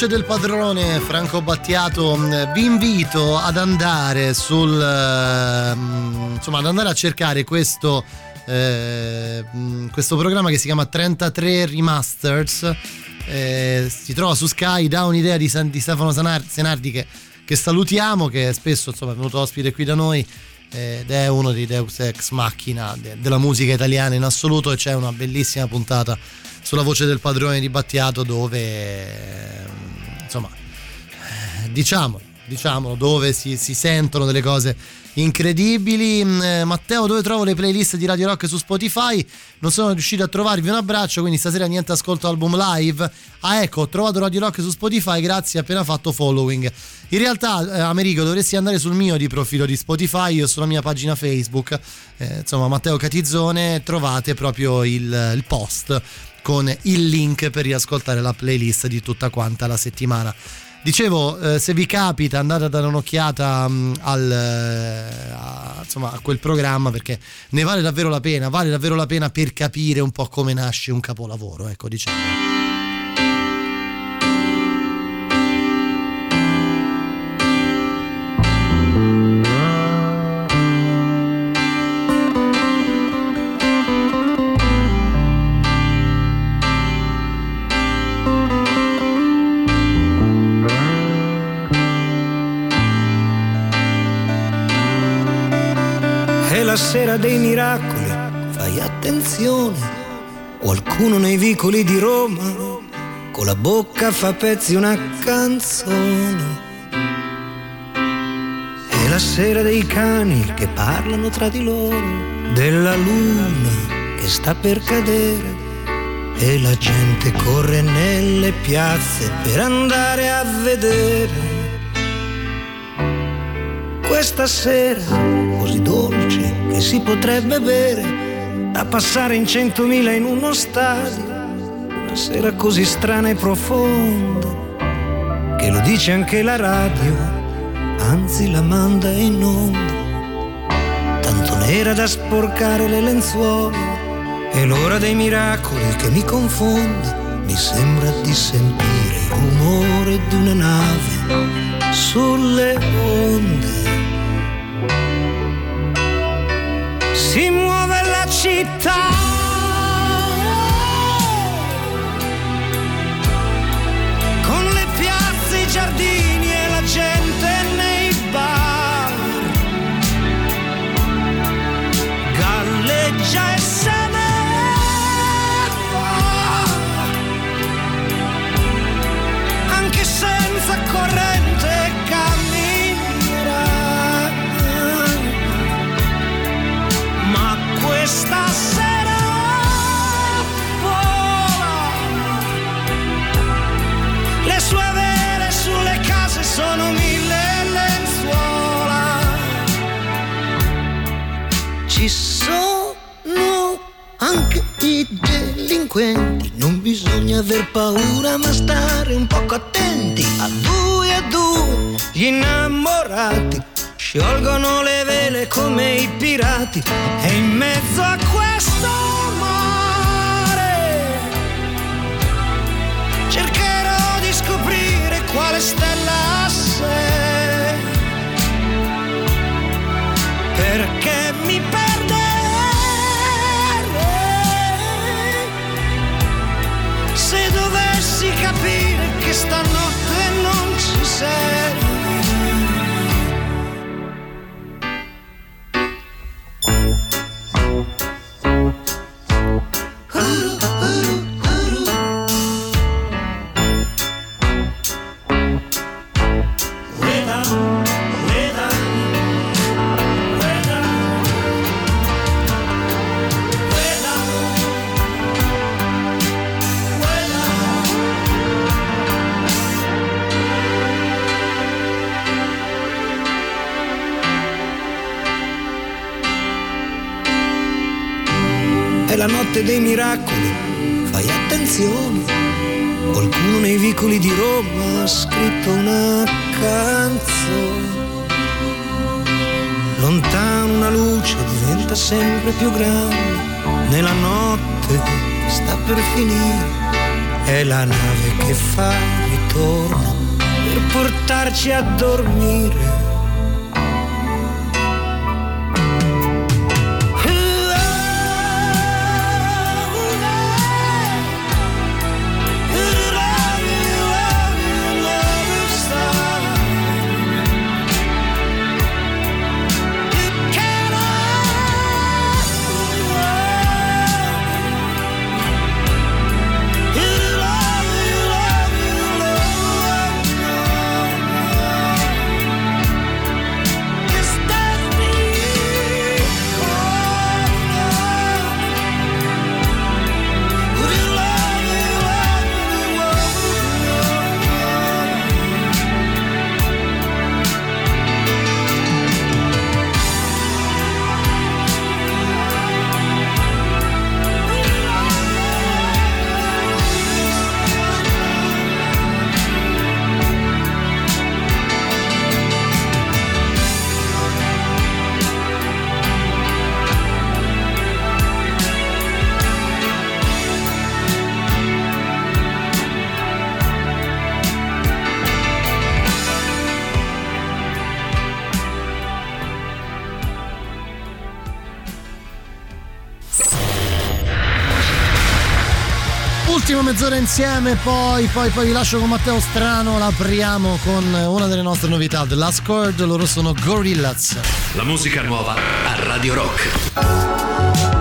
voce del padrone Franco Battiato, mm, vi invito ad andare sul mm, insomma ad andare a cercare questo eh, mm, questo programma che si chiama 33 Remasters. Eh, si trova su Sky da un'idea di, San, di Stefano Senardi che, che, salutiamo che spesso insomma, è venuto ospite qui da noi ed è uno dei Deus Ex Machina de, della musica italiana in assoluto e c'è una bellissima puntata sulla voce del padrone di Battiato dove diciamo diciamo dove si, si sentono delle cose incredibili. Mm, eh, Matteo, dove trovo le playlist di Radio Rock su Spotify? Non sono riuscito a trovarvi un abbraccio, quindi stasera niente ascolto album live. Ah, ecco, ho trovato Radio Rock su Spotify, grazie, appena fatto following. In realtà, eh, Americo, dovresti andare sul mio di profilo di Spotify o sulla mia pagina Facebook, eh, insomma, Matteo Catizzone, trovate proprio il, il post con il link per riascoltare la playlist di tutta quanta la settimana. Dicevo, eh, se vi capita andate a dare un'occhiata mh, mm, al, eh, a, insomma, a quel programma perché ne vale davvero la pena, vale davvero la pena per capire un po' come nasce un capolavoro, ecco diciamo. Sera dei miracoli, fai attenzione, qualcuno nei vicoli di Roma con la bocca fa pezzi una canzone. È la sera dei cani che parlano tra di loro, della luna che sta per cadere e la gente corre nelle piazze per andare a vedere questa sera così dolce che si potrebbe bere da passare in centomila in uno stadio. Una sera così strana e profonda che lo dice anche la radio, anzi la manda in onda. Tanto nera da sporcare le lenzuola è l'ora dei miracoli che mi confonde. Mi sembra di sentire il rumore di una nave sulle onde. Si muove la città. Con le piazze, i giardini delinquenti, non bisogna aver paura ma stare un poco attenti. A due a due gli innamorati sciolgono le vele come i pirati e in mezzo a questo mare cercherò di scoprire quale stella sei portarci a Mezz'ora insieme, poi, poi, poi vi lascio con Matteo Strano, l'apriamo con una delle nostre novità, The Last Chord, loro sono Gorillaz. La musica nuova a Radio Rock.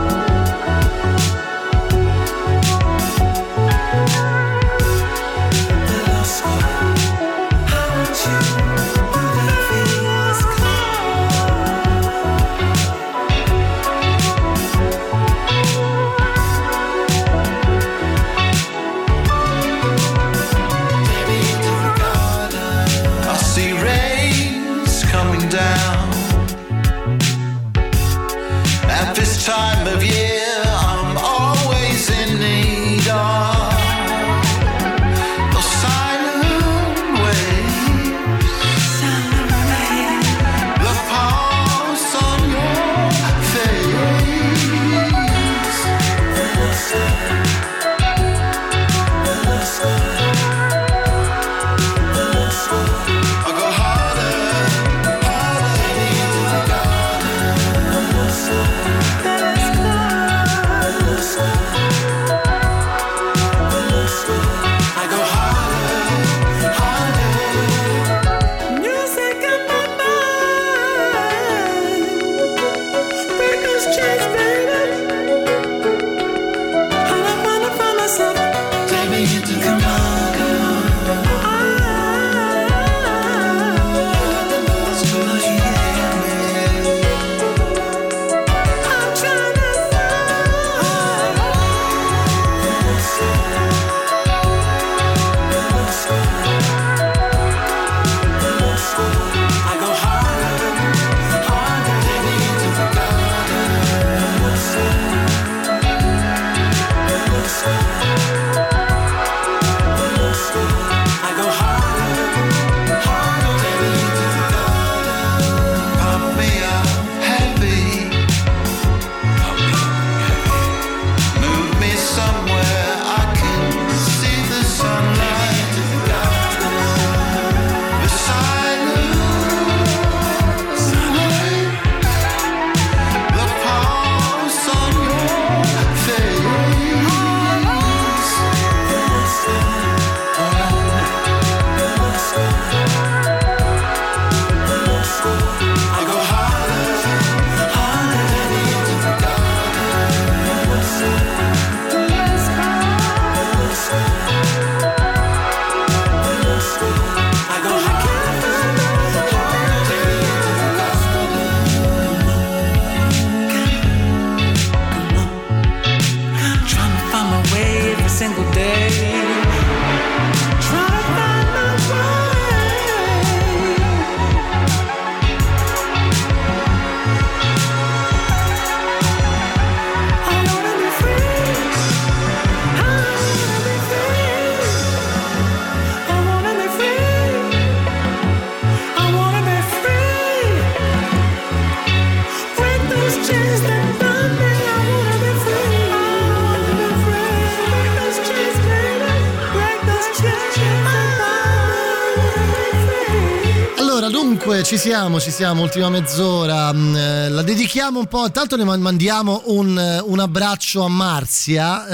Comunque ci siamo, ci siamo, ultima mezz'ora. mm, eh, La dedichiamo un po'. Intanto ne man- mandiamo un, eh, un abbraccio a Marzia.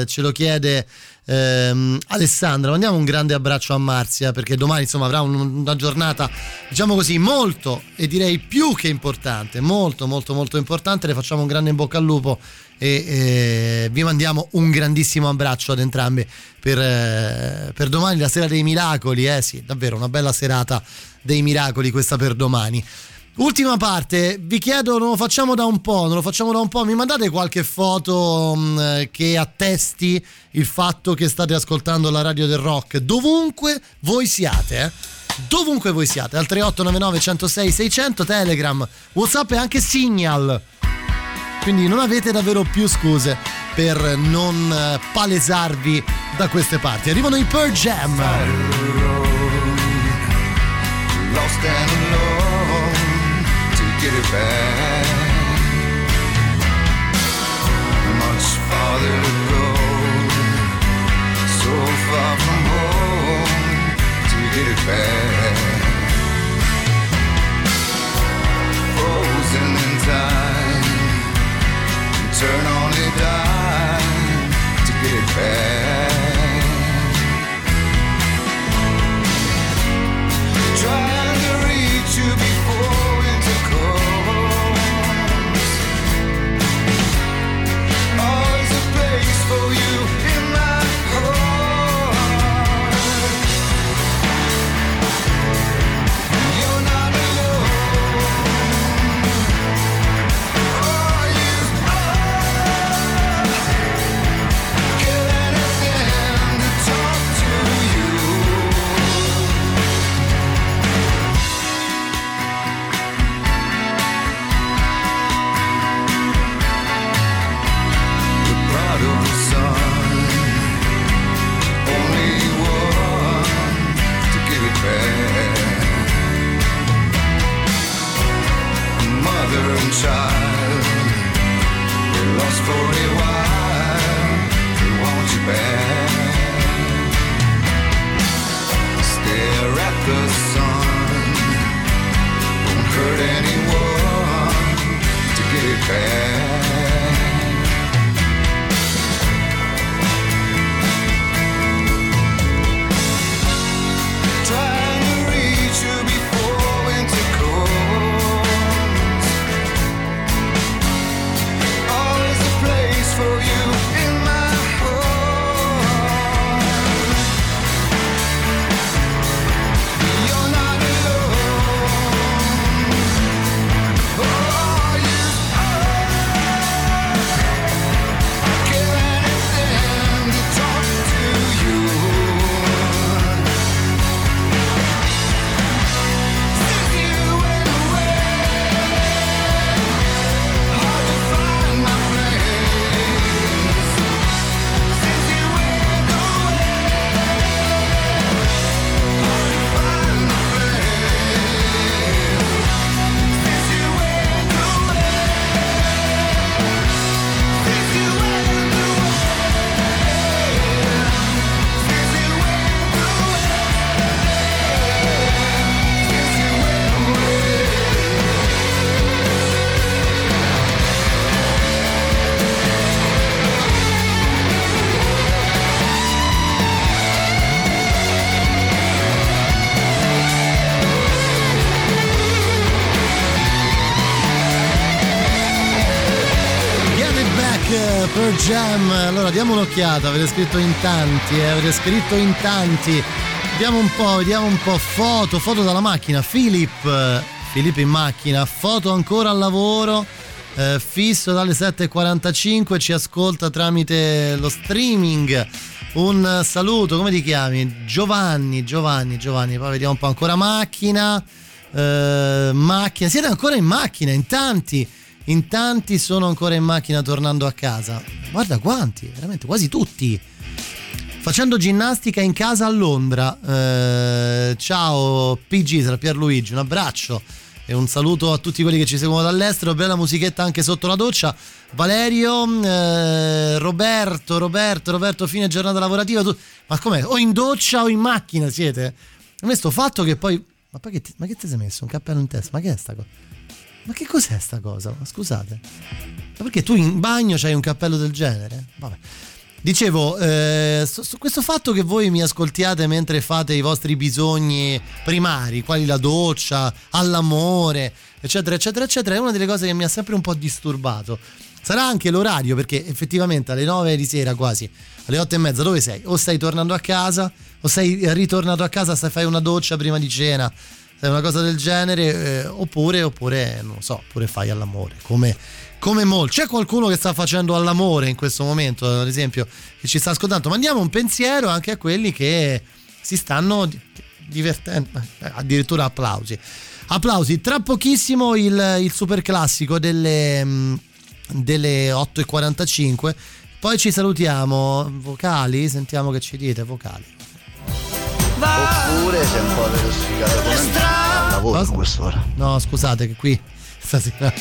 eh, ce lo chiede ehm, Alessandra. Mandiamo un grande abbraccio a Marzia perché domani insomma avrà un- una giornata, diciamo così, molto e direi più che importante. Molto, molto, molto importante. Le facciamo un grande in bocca al lupo e eh, vi mandiamo un grandissimo abbraccio ad entrambi per, eh, per domani, la sera dei miracoli. Eh sì, davvero una bella serata dei miracoli questa per domani. Ultima parte, vi chiedo, non lo facciamo da un po', non lo facciamo da un po', mi mandate qualche foto mh, che attesti il fatto che state ascoltando la radio del rock, dovunque voi siate, eh? Dovunque voi siate, al 3899 106 600, Telegram, Whatsapp e anche Signal. Quindi non avete davvero più scuse per non eh, palesarvi da queste parti. Arrivano i Pearl Jam. Lost and alone to get it back. Much farther to go, so far from home to get it back. Frozen in time, turn child. Lost 41. Diamo un'occhiata, avete scritto in tanti, eh, avete scritto in tanti. Vediamo un po', vediamo un po' foto, foto dalla macchina. Philip, eh, Philip in macchina, foto ancora al lavoro. eh, fisso dalle 7.45, ci ascolta tramite lo streaming. Un saluto, come ti chiami? Giovanni, Giovanni, Giovanni. Poi vediamo un po' ancora macchina. eh, macchina, siete ancora in macchina, in tanti. In tanti sono ancora in macchina tornando a casa. Guarda quanti, veramente quasi tutti. Facendo ginnastica in casa a Londra. Eh, ciao PG, sarà Pierluigi, un abbraccio e un saluto a tutti quelli che ci seguono dall'estero. Bella musichetta anche sotto la doccia. Valerio, eh, Roberto, Roberto, Roberto, fine giornata lavorativa. Tu... Ma com'è? O in doccia o in macchina siete? A me sto fatto che poi Ma che ti, ma che ti sei messo? Un cappello in testa? Ma che è sta cosa? Ma che cos'è sta cosa? Scusate. Ma perché tu in bagno c'hai un cappello del genere? Vabbè. Dicevo, eh, su, su questo fatto che voi mi ascoltiate mentre fate i vostri bisogni primari, quali la doccia, all'amore, eccetera, eccetera, eccetera, è una delle cose che mi ha sempre un po' disturbato. Sarà anche l'orario, perché effettivamente alle 9 di sera quasi, alle 8 e mezza, dove sei? O stai tornando a casa, o sei ritornato a casa, stai fai una doccia prima di cena, sai una cosa del genere, eh, oppure, oppure, non so, oppure fai all'amore, come come molti. C'è qualcuno che sta facendo all'amore in questo momento, ad esempio, che ci sta ascoltando? Mandiamo un pensiero anche a quelli che si stanno divertendo, eh, addirittura applausi. Applausi, tra pochissimo il, il super classico delle, mm, delle 8.45, poi ci salutiamo, vocali, sentiamo che ci dite, vocali. Oppure sei un po' velocificato come me, al lavoro a quest'ora. No, scusate che qui stasera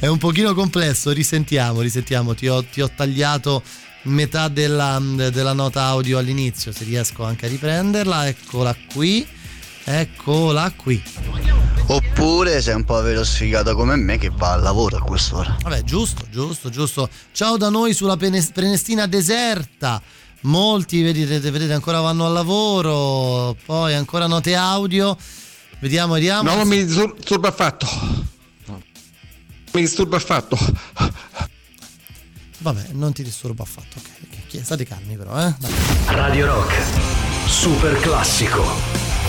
è un pochino complesso, risentiamo, risentiamo, ti ho, ti ho tagliato metà della, della, nota audio all'inizio, se riesco anche a riprenderla, eccola qui, eccola qui. Oppure sei un po' velocificato come me che va al lavoro a quest'ora. Vabbè, giusto, giusto, giusto. Ciao da noi sulla Prenestina deserta. Molti, vedete, vedete, ancora vanno al lavoro, poi ancora note audio. Vediamo, vediamo. No, non mi disturba affatto mi disturba affatto. Vabbè, non ti disturbo affatto, ok. State calmi però, eh. Dai. Radio Rock, super classico.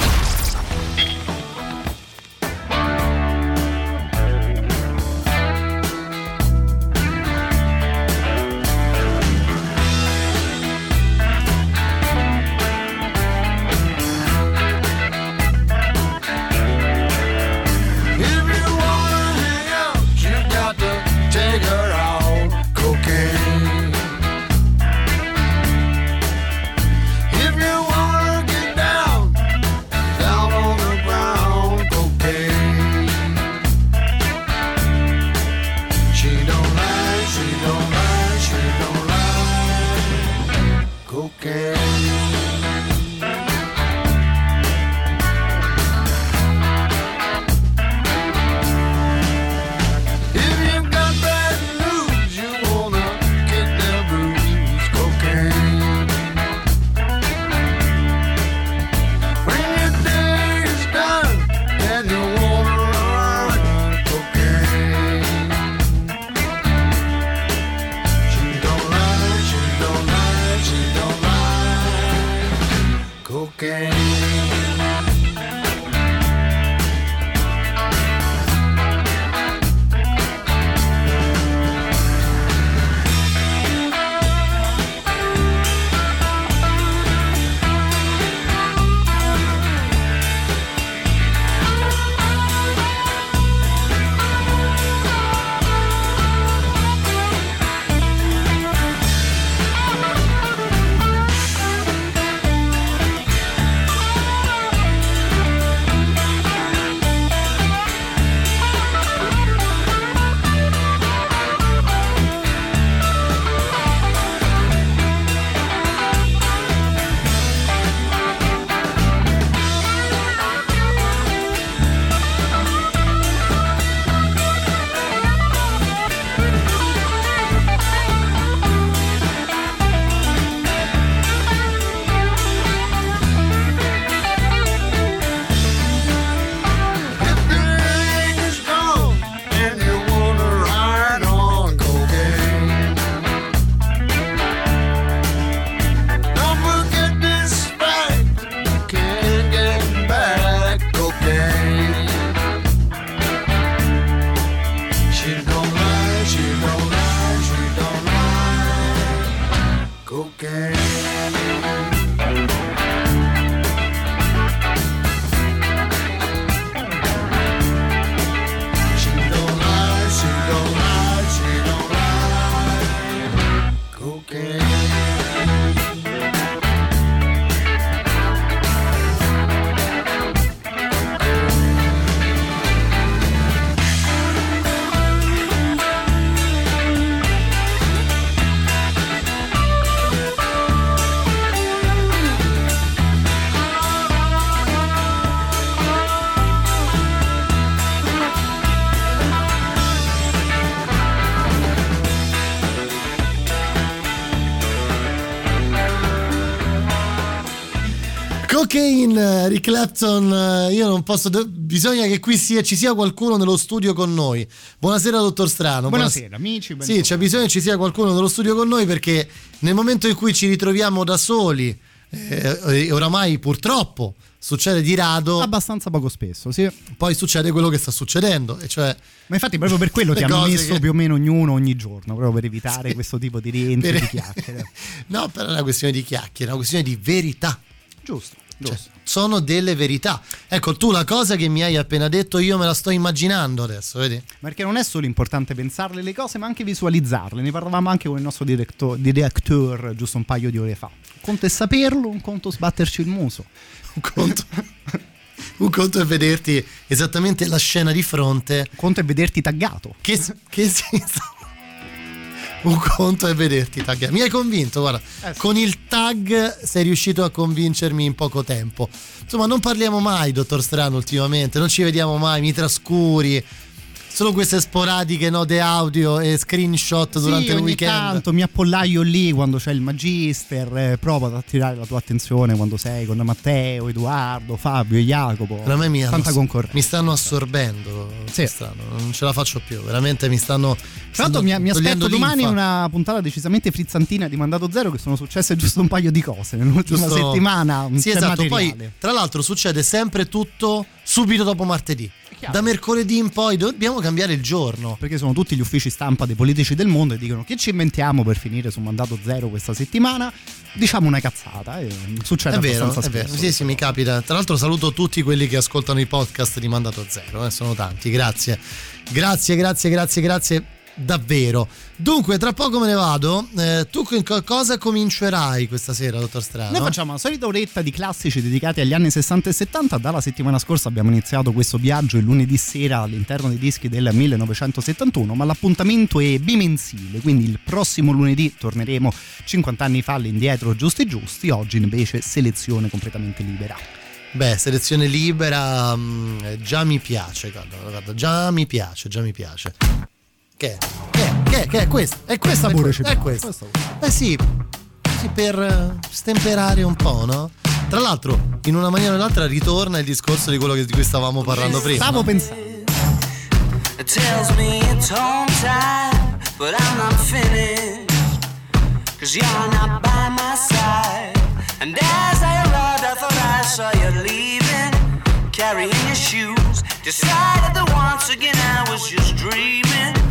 Okay. Kane, Rick Clapton, eh, io non posso. Bisogna che qui sia, ci sia qualcuno nello studio con noi. Buonasera, dottor Strano. Buonasera, amici. Sì, c'è bisogno che ci sia qualcuno nello studio con noi perché nel momento in cui ci ritroviamo da soli, eh, e oramai purtroppo succede di rado. Abbastanza poco spesso, sì. Poi succede quello che sta succedendo, e cioè. Ma infatti, proprio per quello ti hanno messo che- più o meno ognuno ogni giorno, proprio per evitare Sì. questo tipo di rientri Per- di chiacchiere. No, però è una questione di chiacchiere, è una questione di verità. Giusto, Cioè, sono delle verità. Ecco, tu la cosa che mi hai appena detto, io me la sto immaginando adesso, vedi? Perché non è solo importante pensarle le cose, ma anche visualizzarle. Ne parlavamo anche con il nostro director, director giusto un paio di ore fa. Un conto è saperlo, un conto sbatterci il muso. Un conto. Un conto è vederti esattamente la scena di fronte. Un conto è vederti taggato. Che, che si- Un conto è vederti taggato. Mi hai convinto, guarda. Eh sì. Con il tag sei riuscito a convincermi in poco tempo. Insomma, non parliamo mai, dottor Strano, ultimamente. Non ci vediamo mai, mi trascuri. Solo queste sporadiche note audio e screenshot durante sì, il ogni weekend. tanto mi appollaio lì quando c'è il magister, eh, provo ad attirare la tua attenzione quando sei con Matteo, Edoardo, Fabio e Jacopo. Oramai mi, hanno- Tanta concorrenza. mi stanno assorbendo. Sì. Strano, non ce la faccio più. Veramente mi stanno. Tra l'altro mi, mi aspetto domani linfa. una puntata decisamente frizzantina di Mandato Zero che sono successe giusto un paio di cose nell'ultima Giusto- settimana. Sì, esatto. materiale. Poi, tra l'altro, succede sempre tutto subito dopo martedì. Da mercoledì in poi dobbiamo cambiare il giorno. Perché sono tutti gli uffici stampa dei politici del mondo e dicono che ci inventiamo per finire su Mandato Zero questa settimana. Diciamo una cazzata e succede È vero, abbastanza è vero. spesso. Sì, sì, mi capita. Tra l'altro, saluto tutti quelli che ascoltano i podcast di Mandato Zero. eh, Sono tanti. Grazie. Grazie, grazie, grazie, grazie. Davvero. Dunque, tra poco me ne vado. Eh, tu con co- cosa comincerai questa sera, dottor Strano? Noi facciamo la solita oretta di classici dedicati agli anni 60 e 70. Dalla settimana scorsa abbiamo iniziato questo viaggio il lunedì sera all'interno dei dischi del 1971, ma l'appuntamento è bimensile, quindi il prossimo lunedì torneremo 50 anni fa all'indietro giusti giusti, oggi invece selezione completamente libera. Beh, selezione libera, mm, già mi piace, guarda, guarda, già mi piace, già mi piace. Che è? Che è? Che è? Che è questa? È questa pure pure, ci è questa. questa Eh sì, sì, per eh, stemperare un po', no? Tra l'altro, in una maniera o nell'altra ritorna il discorso di quello di cui stavamo parlando prima. Stavo pensando. It tells me it's home time, but I'm not finished. Cause you're not by my side. And as I arrived, I thought I saw you leaving, carrying your shoes. Decided that once again I was just dreaming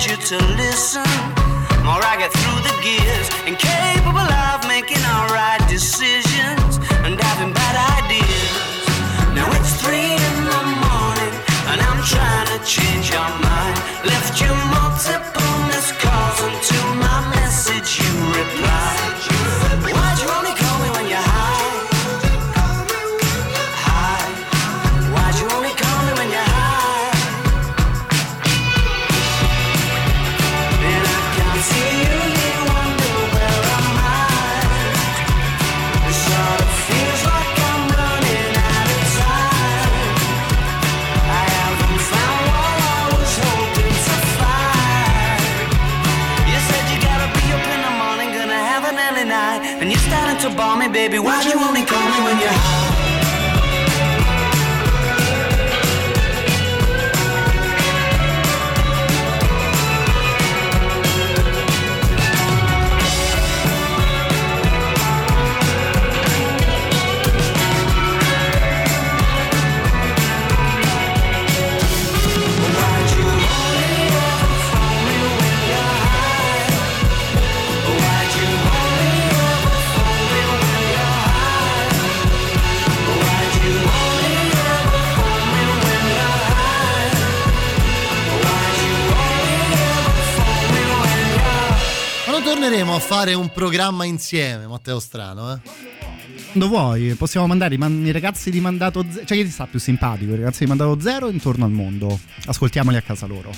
get you to listen. More I get through the gears, incapable baby. You Torneremo a fare un programma insieme, Matteo Strano, eh? Quando vuoi, possiamo mandare i, man- i ragazzi di mandato zero. Cioè, chi ti sta più simpatico? I ragazzi di mandato zero intorno al mondo. Ascoltiamoli a casa loro.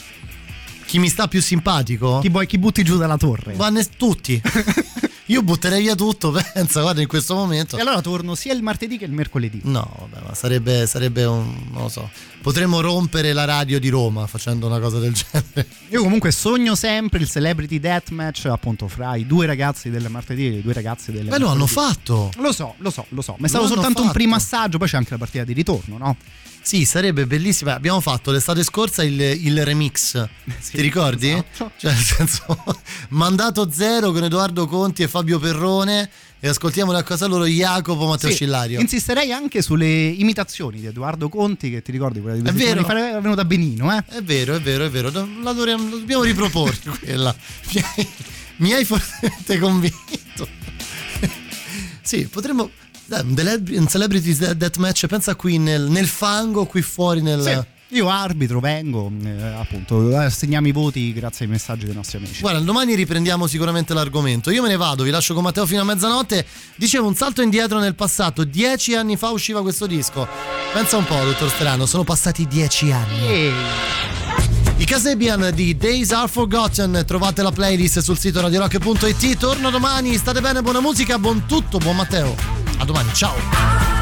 Chi mi sta più simpatico? Chi, vuoi, chi butti giù dalla torre? Ne- tutti. Io butterei via tutto, pensa, guarda, in questo momento. E allora torno sia il martedì che il mercoledì. No, vabbè, ma sarebbe, sarebbe un. non lo so. Potremmo rompere la radio di Roma facendo una cosa del genere. Io comunque sogno sempre il celebrity deathmatch appunto fra i due ragazzi del martedì e i due ragazzi del Beh, lo hanno fatto. Lo so, lo so, lo so. Ma è stato soltanto un fatto. primo assaggio, poi c'è anche la partita di ritorno, no? Sì, sarebbe bellissima. Abbiamo fatto l'estate scorsa il, il remix. Ti ricordi? esatto. Cioè, nel senso, mandato zero con Edoardo Conti e Fabio Perrone. E ascoltiamo a casa loro Jacopo Matteo Sì, Scillario. Insisterei anche sulle imitazioni di Edoardo Conti, che ti ricordi quella di due È settimane vero. fa, era venuta benino, eh? È vero, è vero, è vero. La dovremmo- la dobbiamo riproporre quella. Mi hai, mi hai fortemente convinto. sì, potremmo. un celebrity deathmatch, pensa qui nel, nel fango, qui fuori nel. Sì. Io arbitro, vengo, eh, appunto, assegniamo i voti grazie ai messaggi dei nostri amici. Guarda, domani riprendiamo sicuramente l'argomento. Io me ne vado, vi lascio con Matteo fino a mezzanotte. Dicevo un salto indietro nel passato. Dieci anni fa usciva questo disco. Pensa un po', dottor Strano, sono passati dieci anni. I Casebian di Days Are Forgotten. Trovate la playlist sul sito radiorock.it. Torno domani, state bene, buona musica, buon tutto, buon Matteo. A domani, ciao.